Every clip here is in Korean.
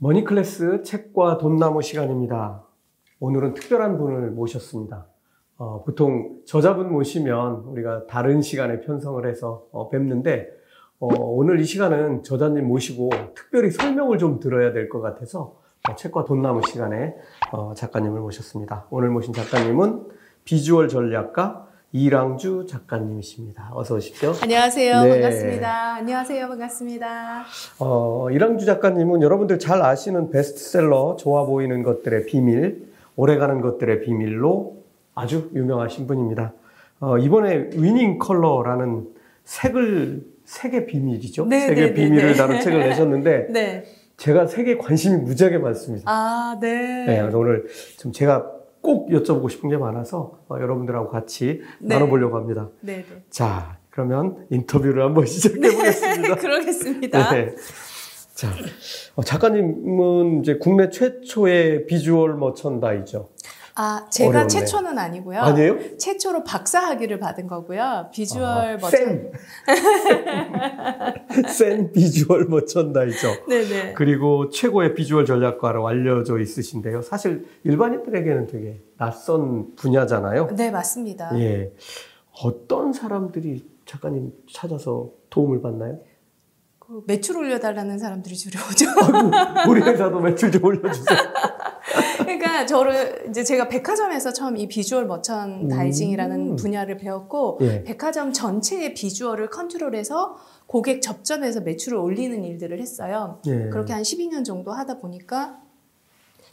머니클래스 책과 돈나무 시간입니다. 오늘은 특별한 분을 모셨습니다. 어, 보통 저자분 모시면 우리가 다른 시간에 편성을 해서 어, 뵙는데 어, 오늘 이 시간은 저자님 모시고 특별히 설명을 좀 들어야 될 것 같아서 어, 책과 돈나무 시간에 어, 작가님을 모셨습니다. 오늘 모신 작가님은 비주얼 전략가 이랑주 작가님이십니다. 어서 오십시오. 안녕하세요. 네. 반갑습니다. 안녕하세요. 반갑습니다. 어, 이랑주 작가님은 여러분들 잘 아시는 베스트셀러 좋아 보이는 것들의 비밀, 오래가는 것들의 비밀로 아주 유명하신 분입니다. 어, 이번에 위닝 컬러라는 색을 색의 비밀이죠. 네, 색의 네, 네, 비밀을 네. 다룬 책을 내셨는데 네. 제가 색에 관심이 무지하게 많습니다. 아, 네. 네, 오늘 좀 제가 꼭 여쭤보고 싶은 게 많아서 어, 여러분들하고 같이 네. 나눠보려고 합니다. 네, 네. 자, 그러면 인터뷰를 한번 시작해 보겠습니다. 그러겠습니다. 네. 자, 어, 작가님은 이제 국내 최초의 비주얼 머천다이죠. 아, 제가 어려웠네. 최초는 아니고요. 아니에요? 최초로 박사 학위를 받은 거고요. 비주얼 아, 머천. 센. 센 비주얼 머천다이죠. 네, 네. 그리고 최고의 비주얼 전략가로 알려져 있으신데요. 사실 일반인들에게는 되게 낯선 분야잖아요. 네, 맞습니다. 예. 어떤 사람들이 작가님 찾아서 도움을 받나요? 그 매출 올려달라는 사람들이 주로 오죠. 아이고, 우리 회사도 매출 좀 올려주세요. 그러니까 저를 이제 제가 백화점에서 처음 이 비주얼 머천다이징이라는 음. 분야를 배웠고 예. 백화점 전체의 비주얼을 컨트롤해서 고객 접점에서 매출을 올리는 일들을 했어요. 예. 그렇게 한 12년 정도 하다 보니까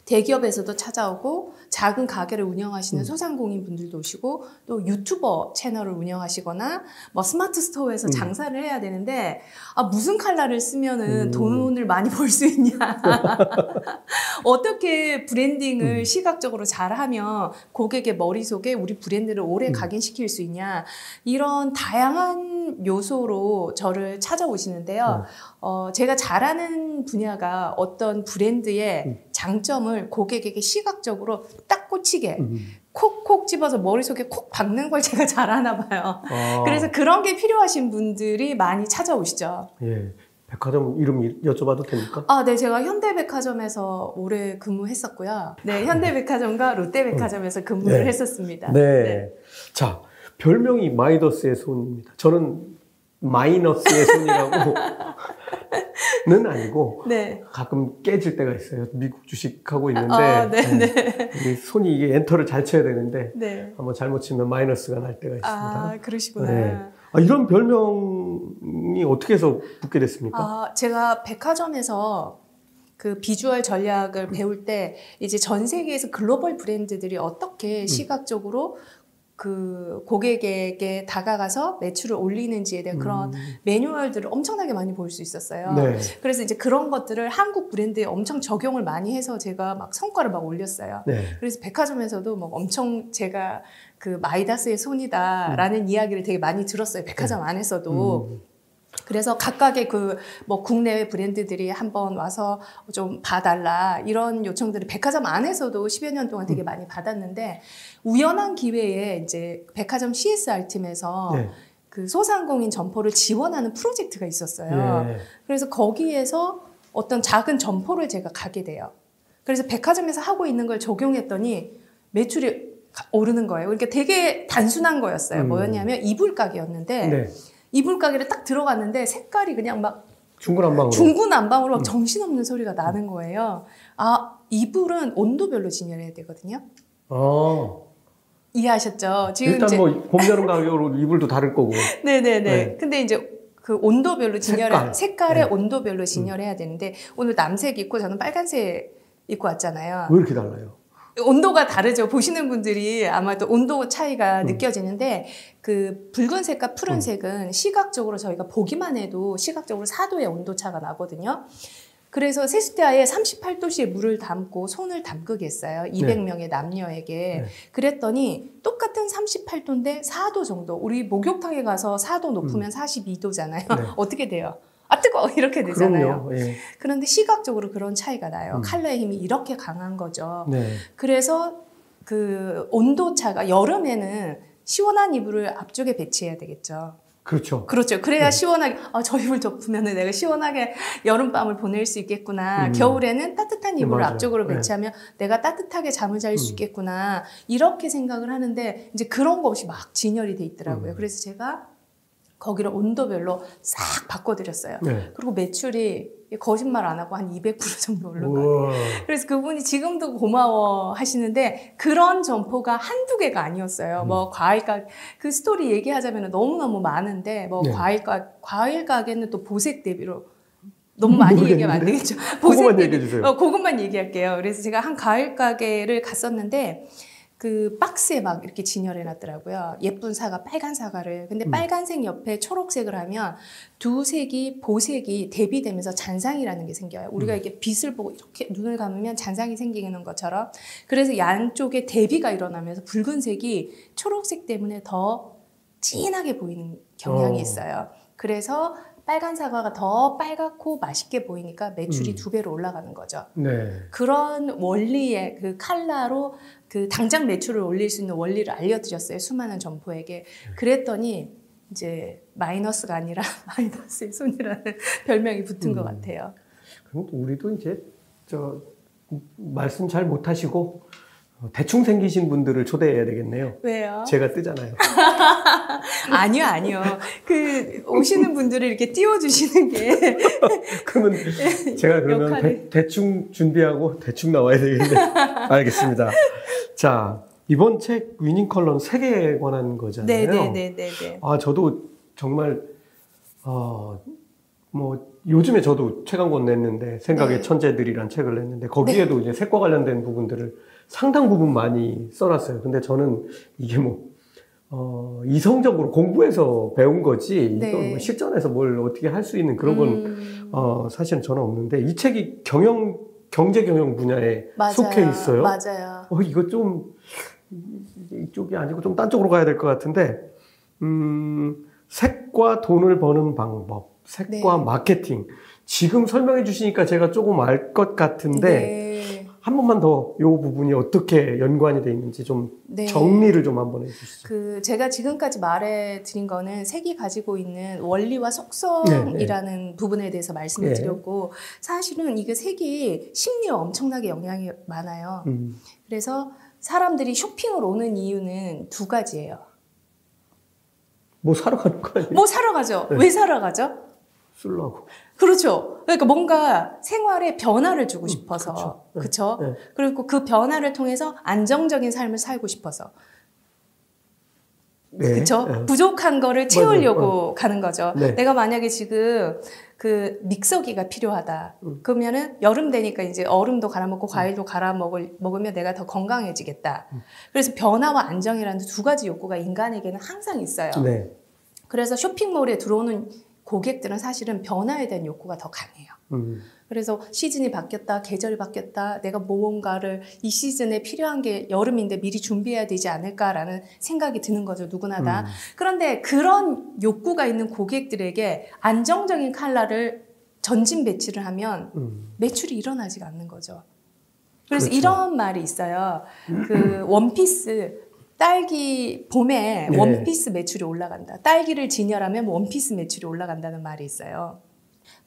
대기업에서도 찾아오고 작은 가게를 운영하시는 음. 소상공인 분들도 오시고 또 유튜버 채널을 운영하시거나 뭐 스마트 스토어에서 음. 장사를 해야 되는데 아 무슨 칼라를 쓰면은 음. 돈을 많이 벌 수 있냐 어떻게 branding을 음. 시각적으로 잘하면 고객의 머릿속에 우리 브랜드를 오래 음. 각인시킬 수 있냐 이런 다양한 요소로 저를 찾아오시는데요. 어, 제가 잘하는 분야가 어떤 브랜드의 음. 장점을 고객에게 시각적으로 딱 꽂히게 음. 콕콕 집어서 머릿속에 콕 박는 걸 제가 잘하나 봐요. 아, 그래서 그런 게 필요하신 분들이 많이 찾아오시죠. 예. 백화점 이름 이- 여쭤봐도 됩니까? 아, 네, 제가 현대백화점에서 오래 근무했었고요. 네, 현대백화점과 롯데백화점에서 근무를 네. 했었습니다. 네. 자, 별명이 마이더스의 손입니다. 저는 마이너스의 손이라고 는 아니고 네. 가끔 깨질 때가 있어요. 미국 주식 하고 있는데 아, 네, 예, 네. 이 손이 이게 엔터를 잘 쳐야 되는데 네. 한번 잘못 치면 마이너스가 날 때가 있습니다. 아, 그러시구나. 네. 아, 이런 별명이 어떻게 해서 붙게 됐습니까? 아, 제가 백화점에서 그 비주얼 전략을 배울 때 이제 전 세계에서 글로벌 브랜드들이 어떻게 음. 시각적으로 그 고객에게 다가가서 매출을 올리는지에 대한 그런 음, 매뉴얼들을 엄청나게 많이 볼 수 있었어요. 네. 그래서 이제 그런 것들을 한국 브랜드에 엄청 적용을 많이 해서 제가 막 성과를 막 올렸어요. 네. 그래서 백화점에서도 막 엄청 제가 그 마이다스의 손이다라는 이야기를 되게 많이 들었어요. 백화점 안에서도. 음, 그래서 각각의 그 뭐 국내외 브랜드들이 한번 와서 좀 봐달라 이런 요청들을 백화점 안에서도 10여 년 동안 되게 많이 받았는데 우연한 기회에 이제 백화점 CSR 팀에서 네. 그 소상공인 점포를 지원하는 프로젝트가 있었어요. 예. 그래서 거기에서 어떤 작은 점포를 제가 가게 돼요. 그래서 백화점에서 하고 있는 걸 적용했더니 매출이 가- 오르는 거예요. 그러니까 되게 단순한 거였어요. 음. 뭐였냐면 이불 가게였는데 네. 이불 가게를 딱 들어갔는데 색깔이 그냥 막 중구난방으로. 중구난방으로 음. 막 정신없는 소리가 나는 거예요. 아, 이불은 온도별로 진열해야 되거든요. 아, 이해하셨죠? 지금 일단 이제 뭐 봄, 여름 가격으로 이불도 다를 거고. 네네네. 네. 근데 이제 그 온도별로 진열해 색깔. 색깔 의 네. 온도별로 진열해야 되는데 오늘 남색 입고 저는 빨간색 입고 왔잖아요. 왜 이렇게 달라요? 온도가 다르죠. 보시는 분들이 아마도 온도 차이가 음. 느껴지는데 그 붉은색과 푸른색은 시각적으로 저희가 보기만 해도 시각적으로 4도의 온도 차가 나거든요. 그래서 세수대야에 38도씨의 물을 담고 손을 담그게 했어요. 200명의 남녀에게. 네. 그랬더니 똑같은 38도인데 4도 정도. 우리 목욕탕에 가서 4도 높으면 42도잖아요. 네. 어떻게 돼요? 아 뜨거워 이렇게 되잖아요. 예. 그런데 시각적으로 그런 차이가 나요. 음. 칼라의 힘이 이렇게 강한 거죠. 네. 그래서 그 온도 차가 여름에는 시원한 이불을 앞쪽에 배치해야 되겠죠. 그렇죠. 그렇죠. 그래야 네. 시원하게 아, 저 이불 덮으면 내가 시원하게 여름밤을 보낼 수 있겠구나. 음. 겨울에는 따뜻한 이불을 맞아요. 앞쪽으로 네. 배치하면 내가 따뜻하게 잠을 잘수 음. 있겠구나. 이렇게 생각을 하는데 이제 그런 거 없이 막 진열이 돼 있더라고요. 음. 그래서 제가 거기를 온도별로 싹 바꿔드렸어요. 네. 그리고 매출이 거짓말 안 하고 한 200% 정도. 우와. 그래서 그분이 지금도 고마워 하시는데 그런 점포가 한두 개가 아니었어요. 음. 뭐 과일 가게 그 스토리 얘기하자면 너무너무 많은데 뭐 네. 과일 가 과일 가게는 또 보색 대비로 너무 많이 모르겠는데? 얘기하면 안 되겠죠. 그거만 대비- 얘기해 주세요. 어, 그것만 얘기할게요. 그래서 제가 한 과일 가게를 갔었는데 그 박스에 막 이렇게 진열해 놨더라고요. 예쁜 사과, 빨간 사과를. 근데 음. 빨간색 옆에 초록색을 하면 두 색이 보색이 대비되면서 잔상이라는 게 생겨요. 우리가 음. 이렇게 빛을 보고 이렇게 눈을 감으면 잔상이 생기는 것처럼. 그래서 양쪽에 대비가 일어나면서 붉은색이 초록색 때문에 더 진하게 보이는 경향이 어. 있어요. 그래서 빨간 사과가 더 빨갛고 맛있게 보이니까 매출이 음. 두 배로 올라가는 거죠. 네. 그런 원리의 그 칼라로 그 당장 매출을 올릴 수 있는 원리를 알려드렸어요. 수많은 점포에게. 그랬더니 이제 마이너스가 아니라 마이너스의 손이라는 별명이 붙은 것 음. 같아요. 그럼 또 우리도 이제 저 말씀 잘 못하시고 어, 대충 생기신 분들을 초대해야 되겠네요. 왜요? 제가 뜨잖아요. 아니요, 아니요. 그 오시는 분들을 이렇게 띄워주시는 게 그러면 제가 그러면 역할을. 대, 충 준비하고 대충 나와야 되겠네. 알겠습니다. 자 이번 책 위닝 컬러는 세계에 관한 거잖아요. 네네네네네. 아 저도 정말 어 뭐 요즘에 저도 책 한 권 냈는데 생각의 네. 천재들이란 책을 냈는데 거기에도 이제 색과 관련된 부분들을 상당 부분 많이 써놨어요. 근데 저는 이게 뭐 어, 이성적으로 공부해서 배운 거지 네. 뭐 실전에서 뭘 어떻게 할 수 있는 그런 건 음, 어, 사실은 저는 없는데 이 책이 경영 경제 경영 분야에 맞아요. 속해 있어요. 맞아요. 어, 이거 좀 이쪽이 아니고 좀 딴 쪽으로 가야 될 것 같은데 음, 색과 돈을 버는 방법, 색과 네. 마케팅. 지금 설명해 주시니까 제가 조금 알 것 같은데 네. 한 번만 더 이 부분이 어떻게 연관이 돼 있는지 좀 네. 정리를 좀 한번 해주시죠. 그 제가 지금까지 말해 드린 거는 색이 가지고 있는 원리와 네, 속성이라는 부분에 대해서 말씀을 네. 드렸고 사실은 이게 색이 심리에 엄청나게 영향이 많아요. 음, 그래서 사람들이 쇼핑을 오는 이유는 두 가지예요. 뭐 사러 가는 거 아니에요? 뭐 사러 가죠? 네. 왜 사러 가죠? 쓰려고. 그렇죠. 그러니까 뭔가 생활에 변화를 주고 싶어서. 음, 그쵸. 네. 그렇죠. 네. 그리고 그 변화를 통해서 안정적인 삶을 살고 싶어서. 네. 그렇죠? 네. 부족한 거를 채우려고 가는 거죠. 네. 내가 만약에 지금 그 믹서기가 필요하다. 음. 그러면은 여름 되니까 이제 얼음도 갈아 먹고 과일도 갈아 먹을 먹으면 내가 더 건강해지겠다. 음. 그래서 변화와 안정이라는 두 가지 욕구가 인간에게는 항상 있어요. 네. 그래서 쇼핑몰에 들어오는 고객들은 사실은 변화에 대한 욕구가 더 강해요. 음, 그래서 시즌이 바뀌었다, 계절이 바뀌었다, 내가 무언가를 이 시즌에 필요한 게 여름인데 미리 준비해야 되지 않을까라는 생각이 드는 거죠, 누구나 다. 음. 그런데 그런 욕구가 있는 고객들에게 안정적인 칼라를 전진 배치를 하면 음. 매출이 일어나지가 않는 거죠. 그래서 그렇죠. 이런 말이 있어요. 그 원피스 딸기 봄에 네. 원피스 매출이 올라간다. 딸기를 진열하면 원피스 매출이 올라간다는 말이 있어요.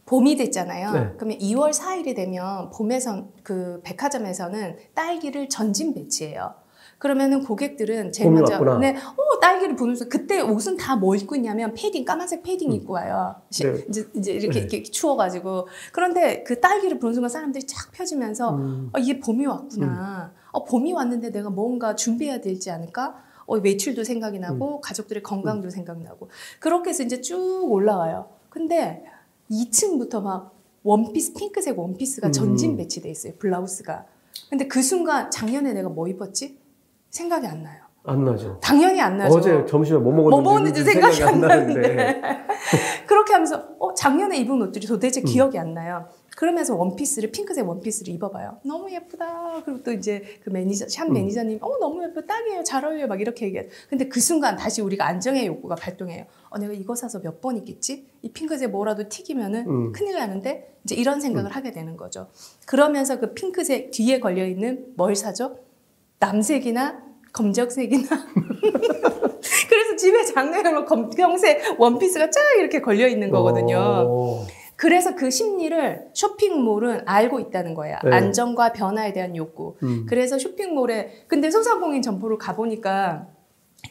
봄이 됐잖아요. 네. 그러면 2월 4일이 되면 봄에선 그 백화점에서는 딸기를 전진 배치해요. 그러면은 고객들은 제일 먼저 왔구나. 네, 어 딸기를 보면서 그때 옷은 다 뭐 입고 있냐면 패딩 까만색 패딩 음. 입고 와요. 시- 네. 이제 이제 이렇게, 네. 이렇게 추워가지고 그런데 그 딸기를 보는 순간 사람들이 쫙 펴지면서 음. 어, 이게 봄이 왔구나. 어, 봄이 왔는데 내가 뭔가 준비해야 되지 않을까? 어, 매출도 생각이 나고 음. 가족들의 건강도 생각나고 그렇게 해서 이제 쭉 올라와요. 근데 2층부터 막 원피스 핑크색 원피스가 음. 전진 배치돼 있어요. 블라우스가. 근데 그 순간 작년에 내가 뭐 입었지? 생각이 안 나요. 안 나죠. 당연히 안 나죠. 어제 점심에 뭐 먹었는지, 뭐 먹었는지 생각이 안 나는데. 그렇게 하면서 어, 작년에 입은 옷들이 도대체 음. 기억이 안 나요. 그러면서 원피스를 핑크색 원피스를 입어봐요. 너무 예쁘다. 그리고 또 이제 그 매니저 샵 음. 매니저님 어 너무 예뻐 딱이에요 잘 어울려요 막 이렇게 얘기해요. 근데 그 순간 다시 우리가 안정의 욕구가 발동해요. 어 내가 이거 사서 몇 번 입겠지? 이 핑크색 뭐라도 튀기면은 음. 큰일 나는데 이제 이런 생각을 하게 되는 거죠. 그러면서 그 핑크색 뒤에 걸려 있는 뭘 사죠? 남색이나 검정색이나 그래서 집에 장롱으로 검정색 원피스가 쫙 이렇게 걸려 있는 거거든요. 어, 그래서 그 심리를 쇼핑몰은 알고 있다는 거예요. 네. 안정과 변화에 대한 욕구. 음. 그래서 쇼핑몰에 근데 소상공인 점포를 가보니까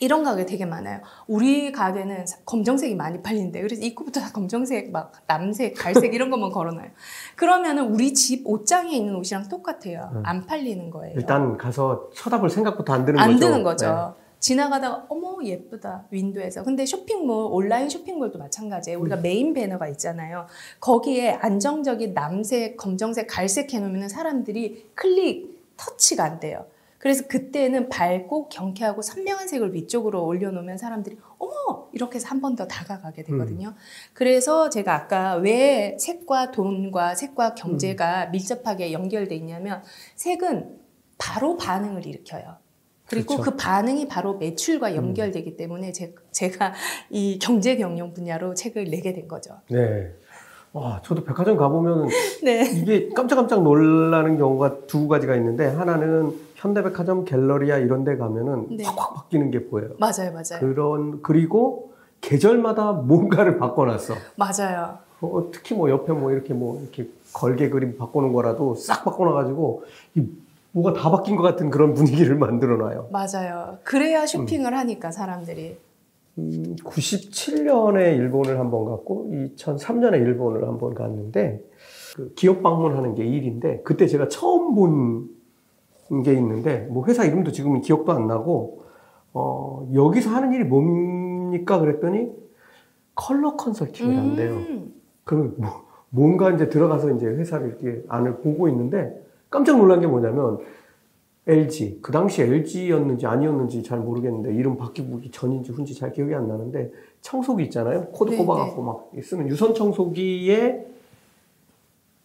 이런 가게 되게 많아요. 우리 가게는 검정색이 많이 팔린대. 그래서 입구부터 다 검정색, 막 남색, 갈색 이런 것만 걸어놔요. 그러면은 우리 집 옷장에 있는 옷이랑 똑같아요. 음. 안 팔리는 거예요. 일단 가서 쳐다볼 생각부터 안 드는 안 거죠. 드는 거죠. 네. 지나가다가 어머 예쁘다 윈도에서. 근데 쇼핑몰 온라인 쇼핑몰도 마찬가지예요. 우리가 음. 메인 배너가 있잖아요. 거기에 안정적인 남색 검정색 갈색 해놓으면 사람들이 클릭 터치가 안 돼요. 그래서 그때는 밝고 경쾌하고 선명한 색을 위쪽으로 올려놓으면 사람들이 어머! 이렇게 해서 한 번 더 다가가게 되거든요. 그래서 제가 아까 왜 색과 돈과 색과 경제가 밀접하게 연결돼 있냐면 색은 바로 반응을 일으켜요. 그리고 그렇죠. 그 반응이 바로 매출과 연결되기 때문에 제, 제가 이 경제 경영 분야로 책을 내게 된 거죠. 네. 와, 저도 백화점 가보면 네. 이게 깜짝깜짝 놀라는 경우가 두 가지가 있는데 하나는 현대백화점 갤러리아 이런 데 가면은 네. 확확 바뀌는 게 보여요. 맞아요, 맞아요. 그런 그리고 계절마다 뭔가를 바꿔놨어. 맞아요. 어, 특히 뭐 옆에 뭐 이렇게 뭐 이렇게 걸개 그림 바꾸는 거라도 싹 바꿔놔가지고 이 뭐가 다 바뀐 것 같은 그런 분위기를 만들어 놔요. 맞아요. 그래야 쇼핑을 하니까 사람들이. 음, 97년에 일본을 한 번 갔고 2003년에 일본을 한 번 갔는데 그 기업 방문하는 게 일인데 그때 제가 처음 본 게 있는데 뭐 회사 이름도 지금 기억도 안 나고 어, 여기서 하는 일이 뭡니까 그랬더니 컬러 컨설팅을 한대요. 음, 그러면 뭐, 뭔가 이제 들어가서 이제 회사를 이렇게 안을 보고 있는데 깜짝 놀란 게 뭐냐면 LG 그 당시 LG였는지 아니었는지 잘 모르겠는데 이름 바뀌기 전인지 후인지 잘 기억이 안 나는데 청소기 있잖아요 코드 네, 꼽아갖고 막 쓰는 유선 청소기에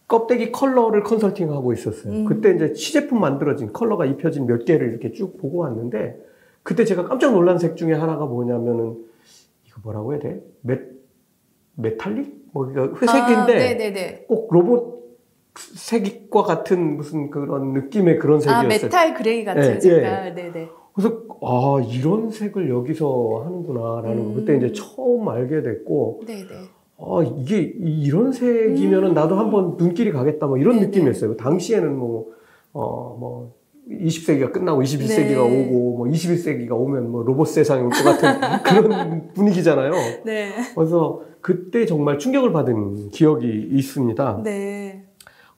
껍데기 컬러를 컨설팅하고 있었어요. 음. 그때 이제 시제품 만들어진 컬러가 입혀진 몇 개를 이렇게 쭉 보고 왔는데 그때 제가 깜짝 놀란 색 중에 하나가 뭐냐면은 이거 뭐라고 해야 돼? 메 메탈릭? 뭐 회색인데 아, 네네네. 꼭 로봇 색과 같은 무슨 그런 느낌의 그런 색이었어요. 아, metal gray 같은 예, 색깔. 네 네. 그래서 아 이런 색을 여기서 하는구나라는 음. 거 그때 이제 처음 알게 됐고 네네. 아 이게 이- 이런 색이면은 음. 나도 한번 눈길이 가겠다 뭐 이런 네네. 느낌이었어요. 당시에는 뭐 어 뭐 20세기가 끝나고 21세기가 네. 오고 뭐 21세기가 오면 뭐 로봇 세상이 올 것 같은 그런 분위기잖아요. 네. 그래서 그때 정말 충격을 받은 기억이 있습니다. 네.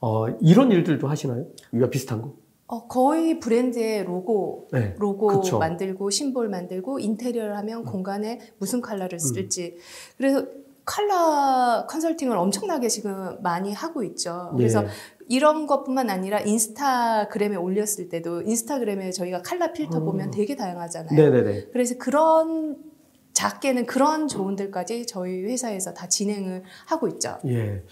어, 이런 일들도 하시나요? 이거 비슷한 거? 어, 거의 브랜드의 로고 네. 로고 그쵸. 만들고 심볼 만들고 인테리어를 하면 공간에 무슨 컬러를 쓸지 그래서 컬러 컨설팅을 엄청나게 지금 많이 하고 있죠. 그래서 예. 이런 것뿐만 아니라 인스타그램에 올렸을 때도 인스타그램에 저희가 컬러 필터 음. 보면 되게 다양하잖아요. 네네네. 그래서 그런 작게는 그런 조언들까지 저희 회사에서 다 진행을 하고 있죠. 예.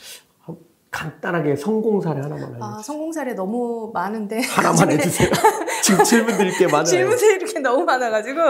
한- 간단하게 성공 사례 하나만 알려주세요. 아, 성공 사례 너무 많은데 하나만 해주세요. 지금 질문 드릴 게 많아요. 질문이 이렇게 너무 많아가지고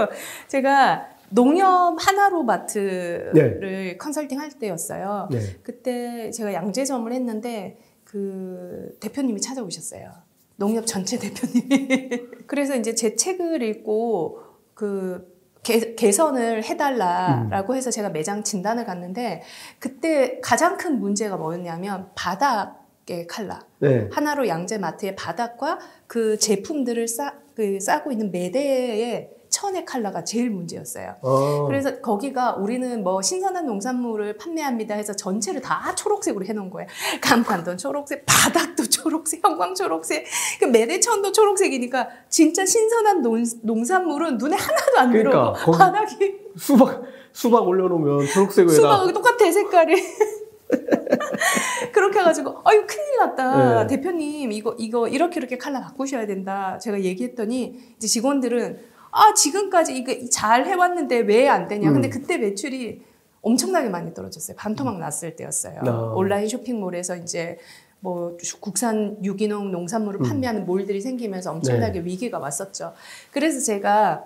제가 농협 하나로 마트를 컨설팅 할 때였어요. 네. 그때 제가 양재점을 했는데 그 대표님이 찾아오셨어요. 농협 전체 대표님이. 그래서 이제 제 책을 읽고 그 개, 개선을 해달라라고 해서 제가 매장 진단을 갔는데 그때 가장 큰 문제가 뭐였냐면 바닥의 칼라. 네. 하나로 양재마트의 바닥과 그 제품들을 싸, 그 싸고 있는 매대의 천의 컬러가 제일 문제였어요. 어, 그래서 거기가 우리는 뭐 신선한 농산물을 판매합니다 해서 전체를 다 초록색으로 해놓은 거예요. 간판도 초록색, 바닥도 초록색, 형광 초록색, 그 매대천도 초록색이니까 진짜 신선한 농, 농산물은 눈에 하나도 안 그러니까, 들어오고 바닥이 수박, 수박 올려놓으면 초록색에다. 수박하고 똑같아 색깔이. 그렇게 해가지고 아유 큰일 났다 네. 대표님 이거 이거 이렇게 이렇게 컬러 바꾸셔야 된다 제가 얘기했더니 이제 직원들은 아 지금까지 이거 잘 해왔는데 왜 안 되냐 근데 음. 그때 매출이 엄청나게 많이 떨어졌어요 반토막 났을 때였어요 아. 온라인 쇼핑몰에서 이제 뭐 국산 유기농 농산물을 음. 판매하는 몰들이 생기면서 엄청나게 위기가 왔었죠 그래서 제가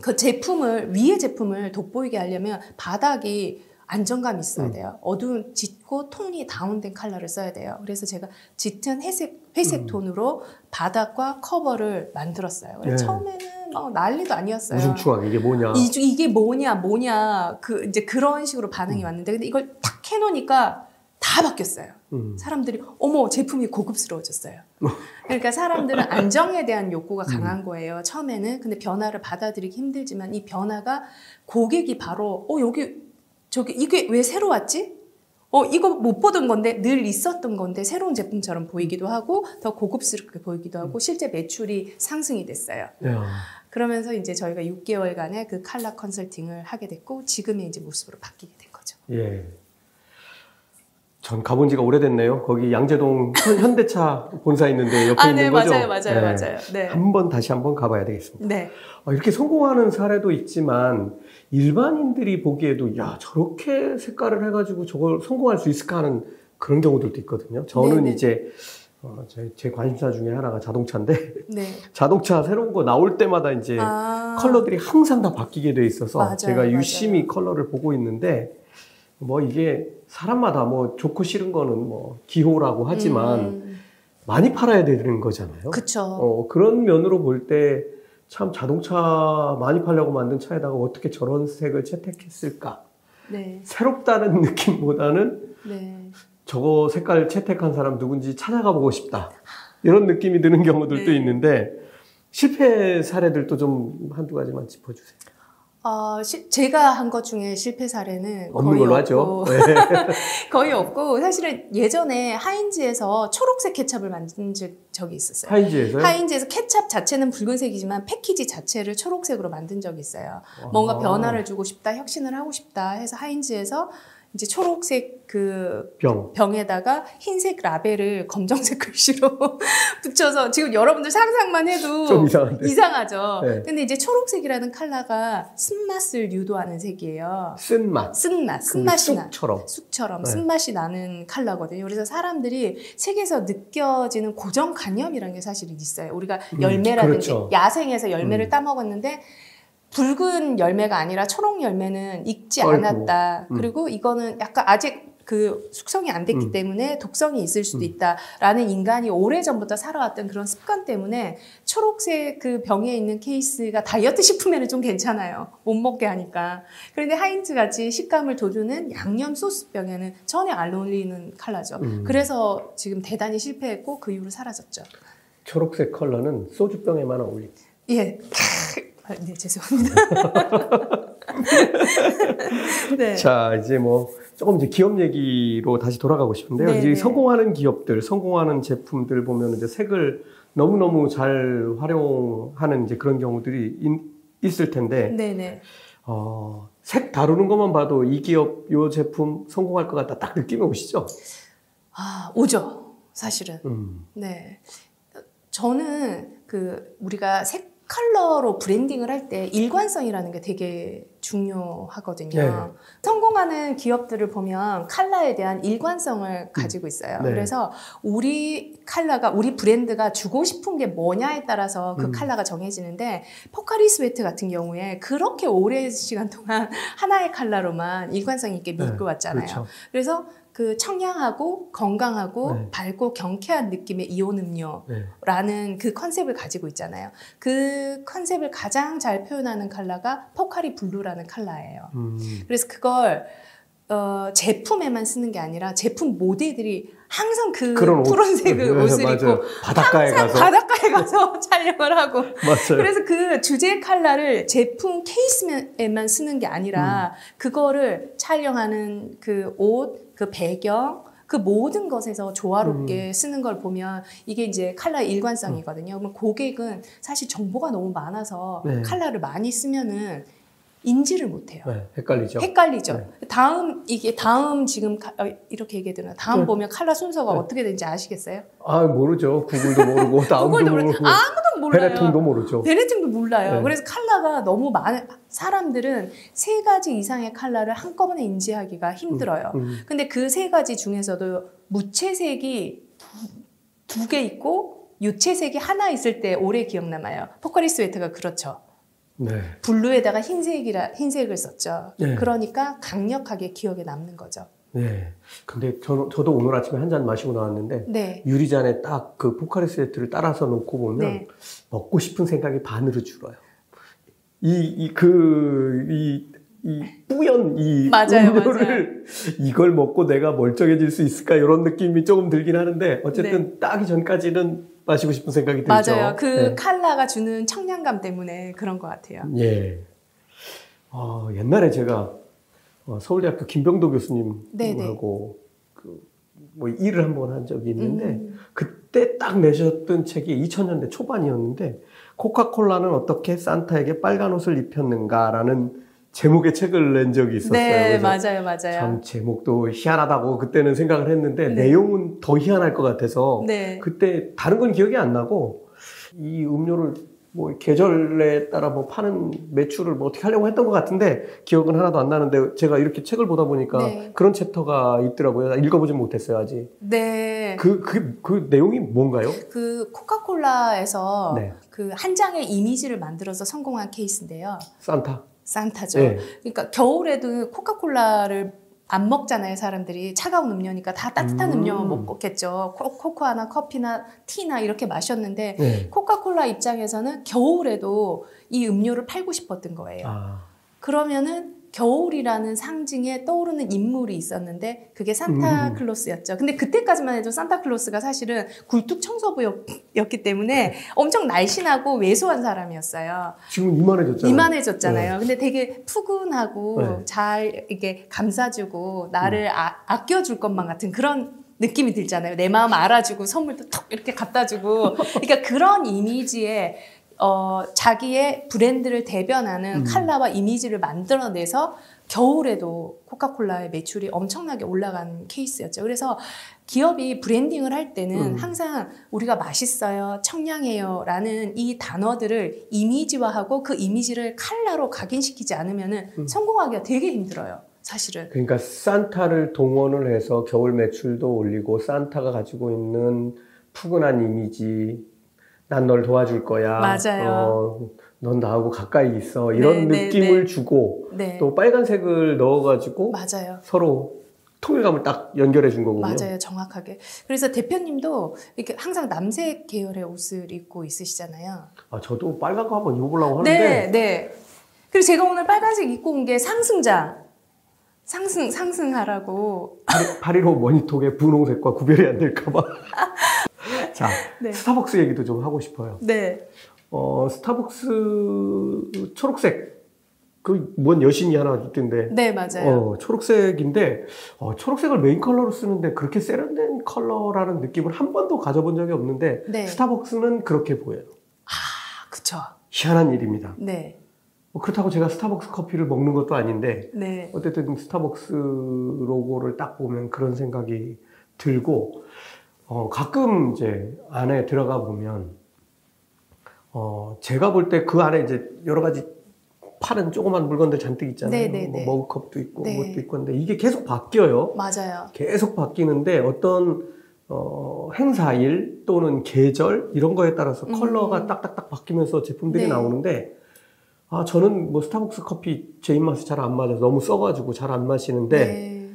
그 제품을 위의 제품을 돋보이게 하려면 바닥이 안정감이 있어야 음. 돼요. 어두운 짙고 톤이 다운된 컬러를 써야 돼요. 그래서 제가 짙은 회색 회색 음. 톤으로 바닥과 커버를 만들었어요. 네. 처음에는 막 난리도 아니었어요. 우중충하게 이게 뭐냐. 이, 이게 뭐냐 뭐냐 그 이제 그런 식으로 반응이 음. 왔는데 근데 이걸 탁 해놓으니까 다 바뀌었어요. 음. 사람들이 어머 제품이 고급스러워졌어요. 그러니까 사람들은 안정에 대한 욕구가 강한 거예요. 처음에는 근데 변화를 받아들이기 힘들지만 이 변화가 고객이 바로 어 여기 저기 이게 왜 새로 왔지? 어 이거 못 보던 건데 늘 있었던 건데 새로운 제품처럼 보이기도 하고 더 고급스럽게 보이기도 하고 실제 매출이 상승이 됐어요. 야. 그러면서 이제 저희가 6개월간의 그 칼라 컨설팅을 하게 됐고 지금의 이제 모습으로 바뀌게 된 거죠. 예. 전 가본 지가 오래됐네요. 거기 양재동 현- 현대차 본사 있는데 옆에 아, 있는 네, 거죠. 맞아요, 맞아요, 네. 맞아요. 네. 한번 다시 한번 가봐야 되겠습니다. 네. 어, 이렇게 성공하는 사례도 있지만 일반인들이 보기에도 야 저렇게 색깔을 해가지고 저걸 성공할 수 있을까 하는 그런 경우들도 있거든요. 저는 네네. 이제 어, 제, 제 관심사 중에 하나가 자동차인데 네. 자동차 새로운 거 나올 때마다 이제 아. 컬러들이 항상 다 바뀌게 돼 있어서 맞아요, 제가 맞아요. 유심히 컬러를 보고 있는데 뭐 이게 사람마다 뭐 좋고 싫은 거는 뭐 기호라고 하지만 음, 많이 팔아야 되는 거잖아요. 그쵸. 어, 그런 면으로 볼 때 참 자동차 많이 팔려고 만든 차에다가 어떻게 저런 색을 채택했을까? 네. 새롭다는 느낌보다는 네. 저거 색깔 채택한 사람 누군지 찾아가 보고 싶다. 이런 느낌이 드는 경우들도 네. 있는데 실패 사례들도 좀 한두 가지만 짚어주세요. 어, 시- 제가 한 것 중에 실패 사례는 없는 거의 걸로 없고, 하죠. 네. 거의 없고 사실은 예전에 하인즈에서 초록색 케찹을 만든 적- 적이 있었어요. 하인즈에서요? 하인즈에서 케찹 자체는 붉은색이지만 패키지 자체를 초록색으로 만든 적이 있어요. 뭔가 아. 변화를 주고 싶다, 혁신을 하고 싶다 해서 하인즈에서 이제 초록색 그 병. 병에다가 흰색 라벨을 검정색 글씨로 붙여서 지금 여러분들 상상만 해도. 이상하죠. 네. 근데 이제 초록색이라는 컬러가 쓴맛을 유도하는 색이에요. 쓴맛. 쓴맛, 그 쓴맛이 나. 쑥처럼. 쑥처럼 네. 쓴맛이 나는 컬러거든요. 그래서 사람들이 색에서 느껴지는 고정관념이라는 게 사실은 있어요. 우리가 음, 열매라든지 그렇죠. 야생에서 열매를 음. 따 먹었는데 붉은 열매가 아니라 초록 열매는 익지. 않았다. 음. 그리고 이거는 약간 아직 그 숙성이 안 됐기 음. 때문에 독성이 있을 수도 음. 있다라는 인간이 오래전부터 살아왔던 그런 습관 때문에 초록색 그 병에 있는 케이스가 다이어트 식품에는 좀 괜찮아요. 못 먹게 하니까. 그런데 하인즈 같이 식감을 돋우는 양념 소스 병에는 전혀 안 어울리는 컬러죠. 음. 그래서 지금 대단히 실패했고 그 이후로 사라졌죠. 초록색 컬러는 소주병에만 어울립니다. 예. 아, 네, 죄송합니다. 네. 자, 이제 뭐 조금 이제 기업 얘기로 다시 돌아가고 싶은데요. 네, 이제 네. 성공하는 기업들, 성공하는 제품들 보면 이제 색을 너무너무 잘 활용하는 이제 그런 경우들이 있, 을 텐데, 네네. 어, 색 다루는 것만 봐도 이 기업, 요 제품 성공할 것 같다 딱 느낌이 오시죠? 아, 오죠. 사실은. 음, 네. 저는 그 우리가 색 컬러로 브랜딩을 할 때 일관성이라는 게 되게 중요하거든요. 네. 성공하는 기업들을 보면 컬러에 대한 일관성을 가지고 있어요. 네. 그래서 우리 컬러가 우리 브랜드가 주고 싶은 게 뭐냐에 따라서 그 음. 컬러가 정해지는데 포카리 스웨트 같은 경우에 그렇게 오랜 시간 동안 하나의 컬러로만 일관성 있게 네, 밀고 왔잖아요. 그렇죠. 그래서 그 청량하고 건강하고 네. 밝고 경쾌한 느낌의 이온 음료라는 네. 그 컨셉을 가지고 있잖아요. 그 컨셉을 가장 잘 표현하는 컬러가 포카리 블루라는 컬러예요. 음, 그래서 그걸 어, 제품에만 쓰는 게 아니라 제품 모델들이 항상 그 그런 옷. 푸른색 그 네, 옷을 맞아요. 입고 바닷가에 항상 가서. 바닷가에 가서 촬영을 하고 맞아요. 그래서 그 주제 컬러를 제품 케이스에만 쓰는 게 아니라 그거를 촬영하는 그 옷, 그 배경, 그 모든 것에서 조화롭게 쓰는 걸 보면 이게 이제 컬러의 일관성이거든요. 그러면 고객은 사실 정보가 너무 많아서 네. 컬러를 많이 쓰면은 인지를 못해요. 네, 헷갈리죠. 헷갈리죠. 네. 다음 이게 다음 지금 가- 어, 이렇게 얘기해 드나 다음 네. 보면 컬러 순서가 네. 어떻게 되는지 아시겠어요? 아, 모르죠. 구글도 모르고, 다음도 구글도 모르- 모르고, 아무도 몰라요. 베네통도 모르죠. 베네통도 몰라요. 네. 그래서 컬러가 너무 많은 사람들은 세 가지 이상의 컬러를 한꺼번에 인지하기가 힘들어요. 음, 근데 그 세 가지 중에서도 무채색이 두 개 있고 유채색이 하나 있을 때 오래 기억 남아요. 포카리 스웨트가 그렇죠. 네. 블루에다가 흰색이라 흰색을 썼죠. 네. 그러니까 강력하게 기억에 남는 거죠. 네. 근데 저, 저도 오늘 아침에 한 잔 마시고 나왔는데 네. 유리잔에 딱 그 포카리 스웨트를 따라서 놓고 보면 네. 먹고 싶은 생각이 반으로 줄어요. 이, 이, 그, 이, 이 뿌연 이 맞아요, 음료를 이걸 먹고 내가 멀쩡해질 수 있을까 이런 느낌이 조금 들긴 하는데 어쨌든 따기 전까지는 마시고 싶은 생각이 들죠. 네. 맞아요. 그 네. 칼라가 주는 청량감 때문에 그런 것 같아요. 예. 어, 옛날에 제가 어, 서울대학교 김병도. 교수님하고 그 뭐 일을 한 번 한 적이 있는데 음. 그때 딱 내셨던 책이 2000년대 초반이었는데 코카콜라는 어떻게 산타에게 빨간 옷을 입혔는가라는 제목의 책을 낸 적이 있었어요. 네, 맞아요, 맞아요. 참 제목도 희한하다고 그때는 생각을 했는데 네. 내용은 더 희한할 것 같아서 네. 그때 다른 건 기억이 안 나고 이 음료를 뭐 계절에 따라 뭐 파는 매출을 뭐 어떻게 하려고 했던 것 같은데 기억은 하나도 안 나는데 제가 이렇게 책을 보다 보니까 네. 그런 챕터가 있더라고요. 읽어보진 못했어요 아직. 네. 그그그 내용이 뭔가요? 그 코카콜라에서 네. 그한 장의 이미지를 만들어서 성공한 케이스인데요. 산타. 산타죠. 네. 그러니까 겨울에도 코카콜라를 안 먹잖아요, 사람들이. 차가운 음료니까 다 따뜻한 음. 음. 료만 먹겠죠. 코- 코코아나 커피나 티나 이렇게 마셨는데 네. 코카콜라 입장에서는 겨울에도 이 음료를 팔고 싶었던 거예요. 아. 그러면은 겨울이라는 상징에 떠오르는 인물이 있었는데 그게 음. 산타클로스였죠. 근데 그때까지만 해도 산타클로스가 사실은 굴뚝 청소부였기 때문에 엄청 날씬하고 왜소한 사람이었어요. 지금 이만해졌잖아요. 이만해졌잖아요. 근데 되게 푸근하고 네. 잘 이렇게 감싸주고 나를 아, 껴줄 것만 같은 그런 느낌이 들잖아요. 내 마음 알아주고 선물도 톡 이렇게 갖다 주고. 그러니까 그런 이미지에 어, 자기의 브랜드를 대변하는 음. 칼라와 이미지를 만들어내서 겨울에도 코카콜라의 매출이 엄청나게 올라간 케이스였죠. 그래서 기업이 브랜딩을 할 때는 음. 항상 우리가 맛있어요, 청량해요 라는 이 단어들을 이미지화하고 그 이미지를 칼라로 각인시키지 않으면 음. 성공하기가 되게 힘들어요. 사실은. 그러니까 산타를 동원을 해서 겨울 매출도 올리고 산타가 가지고 있는 푸근한 이미지, 난 널 도와줄 거야. 맞아요. 어, 넌 나하고 가까이 있어. 이런 네, 네, 느낌을 네. 주고 네. 또 빨간색을 넣어가지고 맞아요. 서로 통일감을 딱 연결해 준 거군요. 맞아요. 정확하게. 그래서 대표님도 이렇게 항상 남색 계열의 옷을 입고 있으시잖아요. 아, 저도 빨간 거 한번 입어보려고 하는데 네, 네. 그리고 제가 오늘 빨간색 입고 온 게 상승장. 상승, 상승하라고. 815 머니톡의 분홍색과 구별이 안 될까봐. 자, 네. 스타벅스 얘기도 좀 하고 싶어요. 네. 어, 스타벅스 초록색 그 뭔 여신이 하나 있던데. 네, 맞아요. 어, 초록색인데 어, 초록색을 메인 컬러로 쓰는데 그렇게 세련된 컬러라는 느낌을 한 번도 가져본 적이 없는데 네. 스타벅스는 그렇게 보여요. 아, 그쵸. 희한한 일입니다. 네. 뭐 그렇다고 제가 스타벅스 커피를 먹는 것도 아닌데 네. 어쨌든 스타벅스 로고를 딱 보면 그런 생각이 들고 어, 가끔 이제 안에 들어가 보면 어, 제가 볼 때 그 안에 이제 여러 가지 파는 조그만 물건들 잔뜩 있잖아요. 네, 네, 뭐 네. 머그컵도 있고 네. 그것도 있고 근데 이게 계속 바뀌어요. 맞아요. 계속 바뀌는데 어떤 어, 행사일 또는 계절 이런 거에 따라서 음. 컬러가 딱딱딱 바뀌면서 제품들이 네. 나오는데 아 저는 뭐 스타벅스 커피 제 입맛에 잘 안 맞아서 너무 써가지고 잘 안 마시는데 네.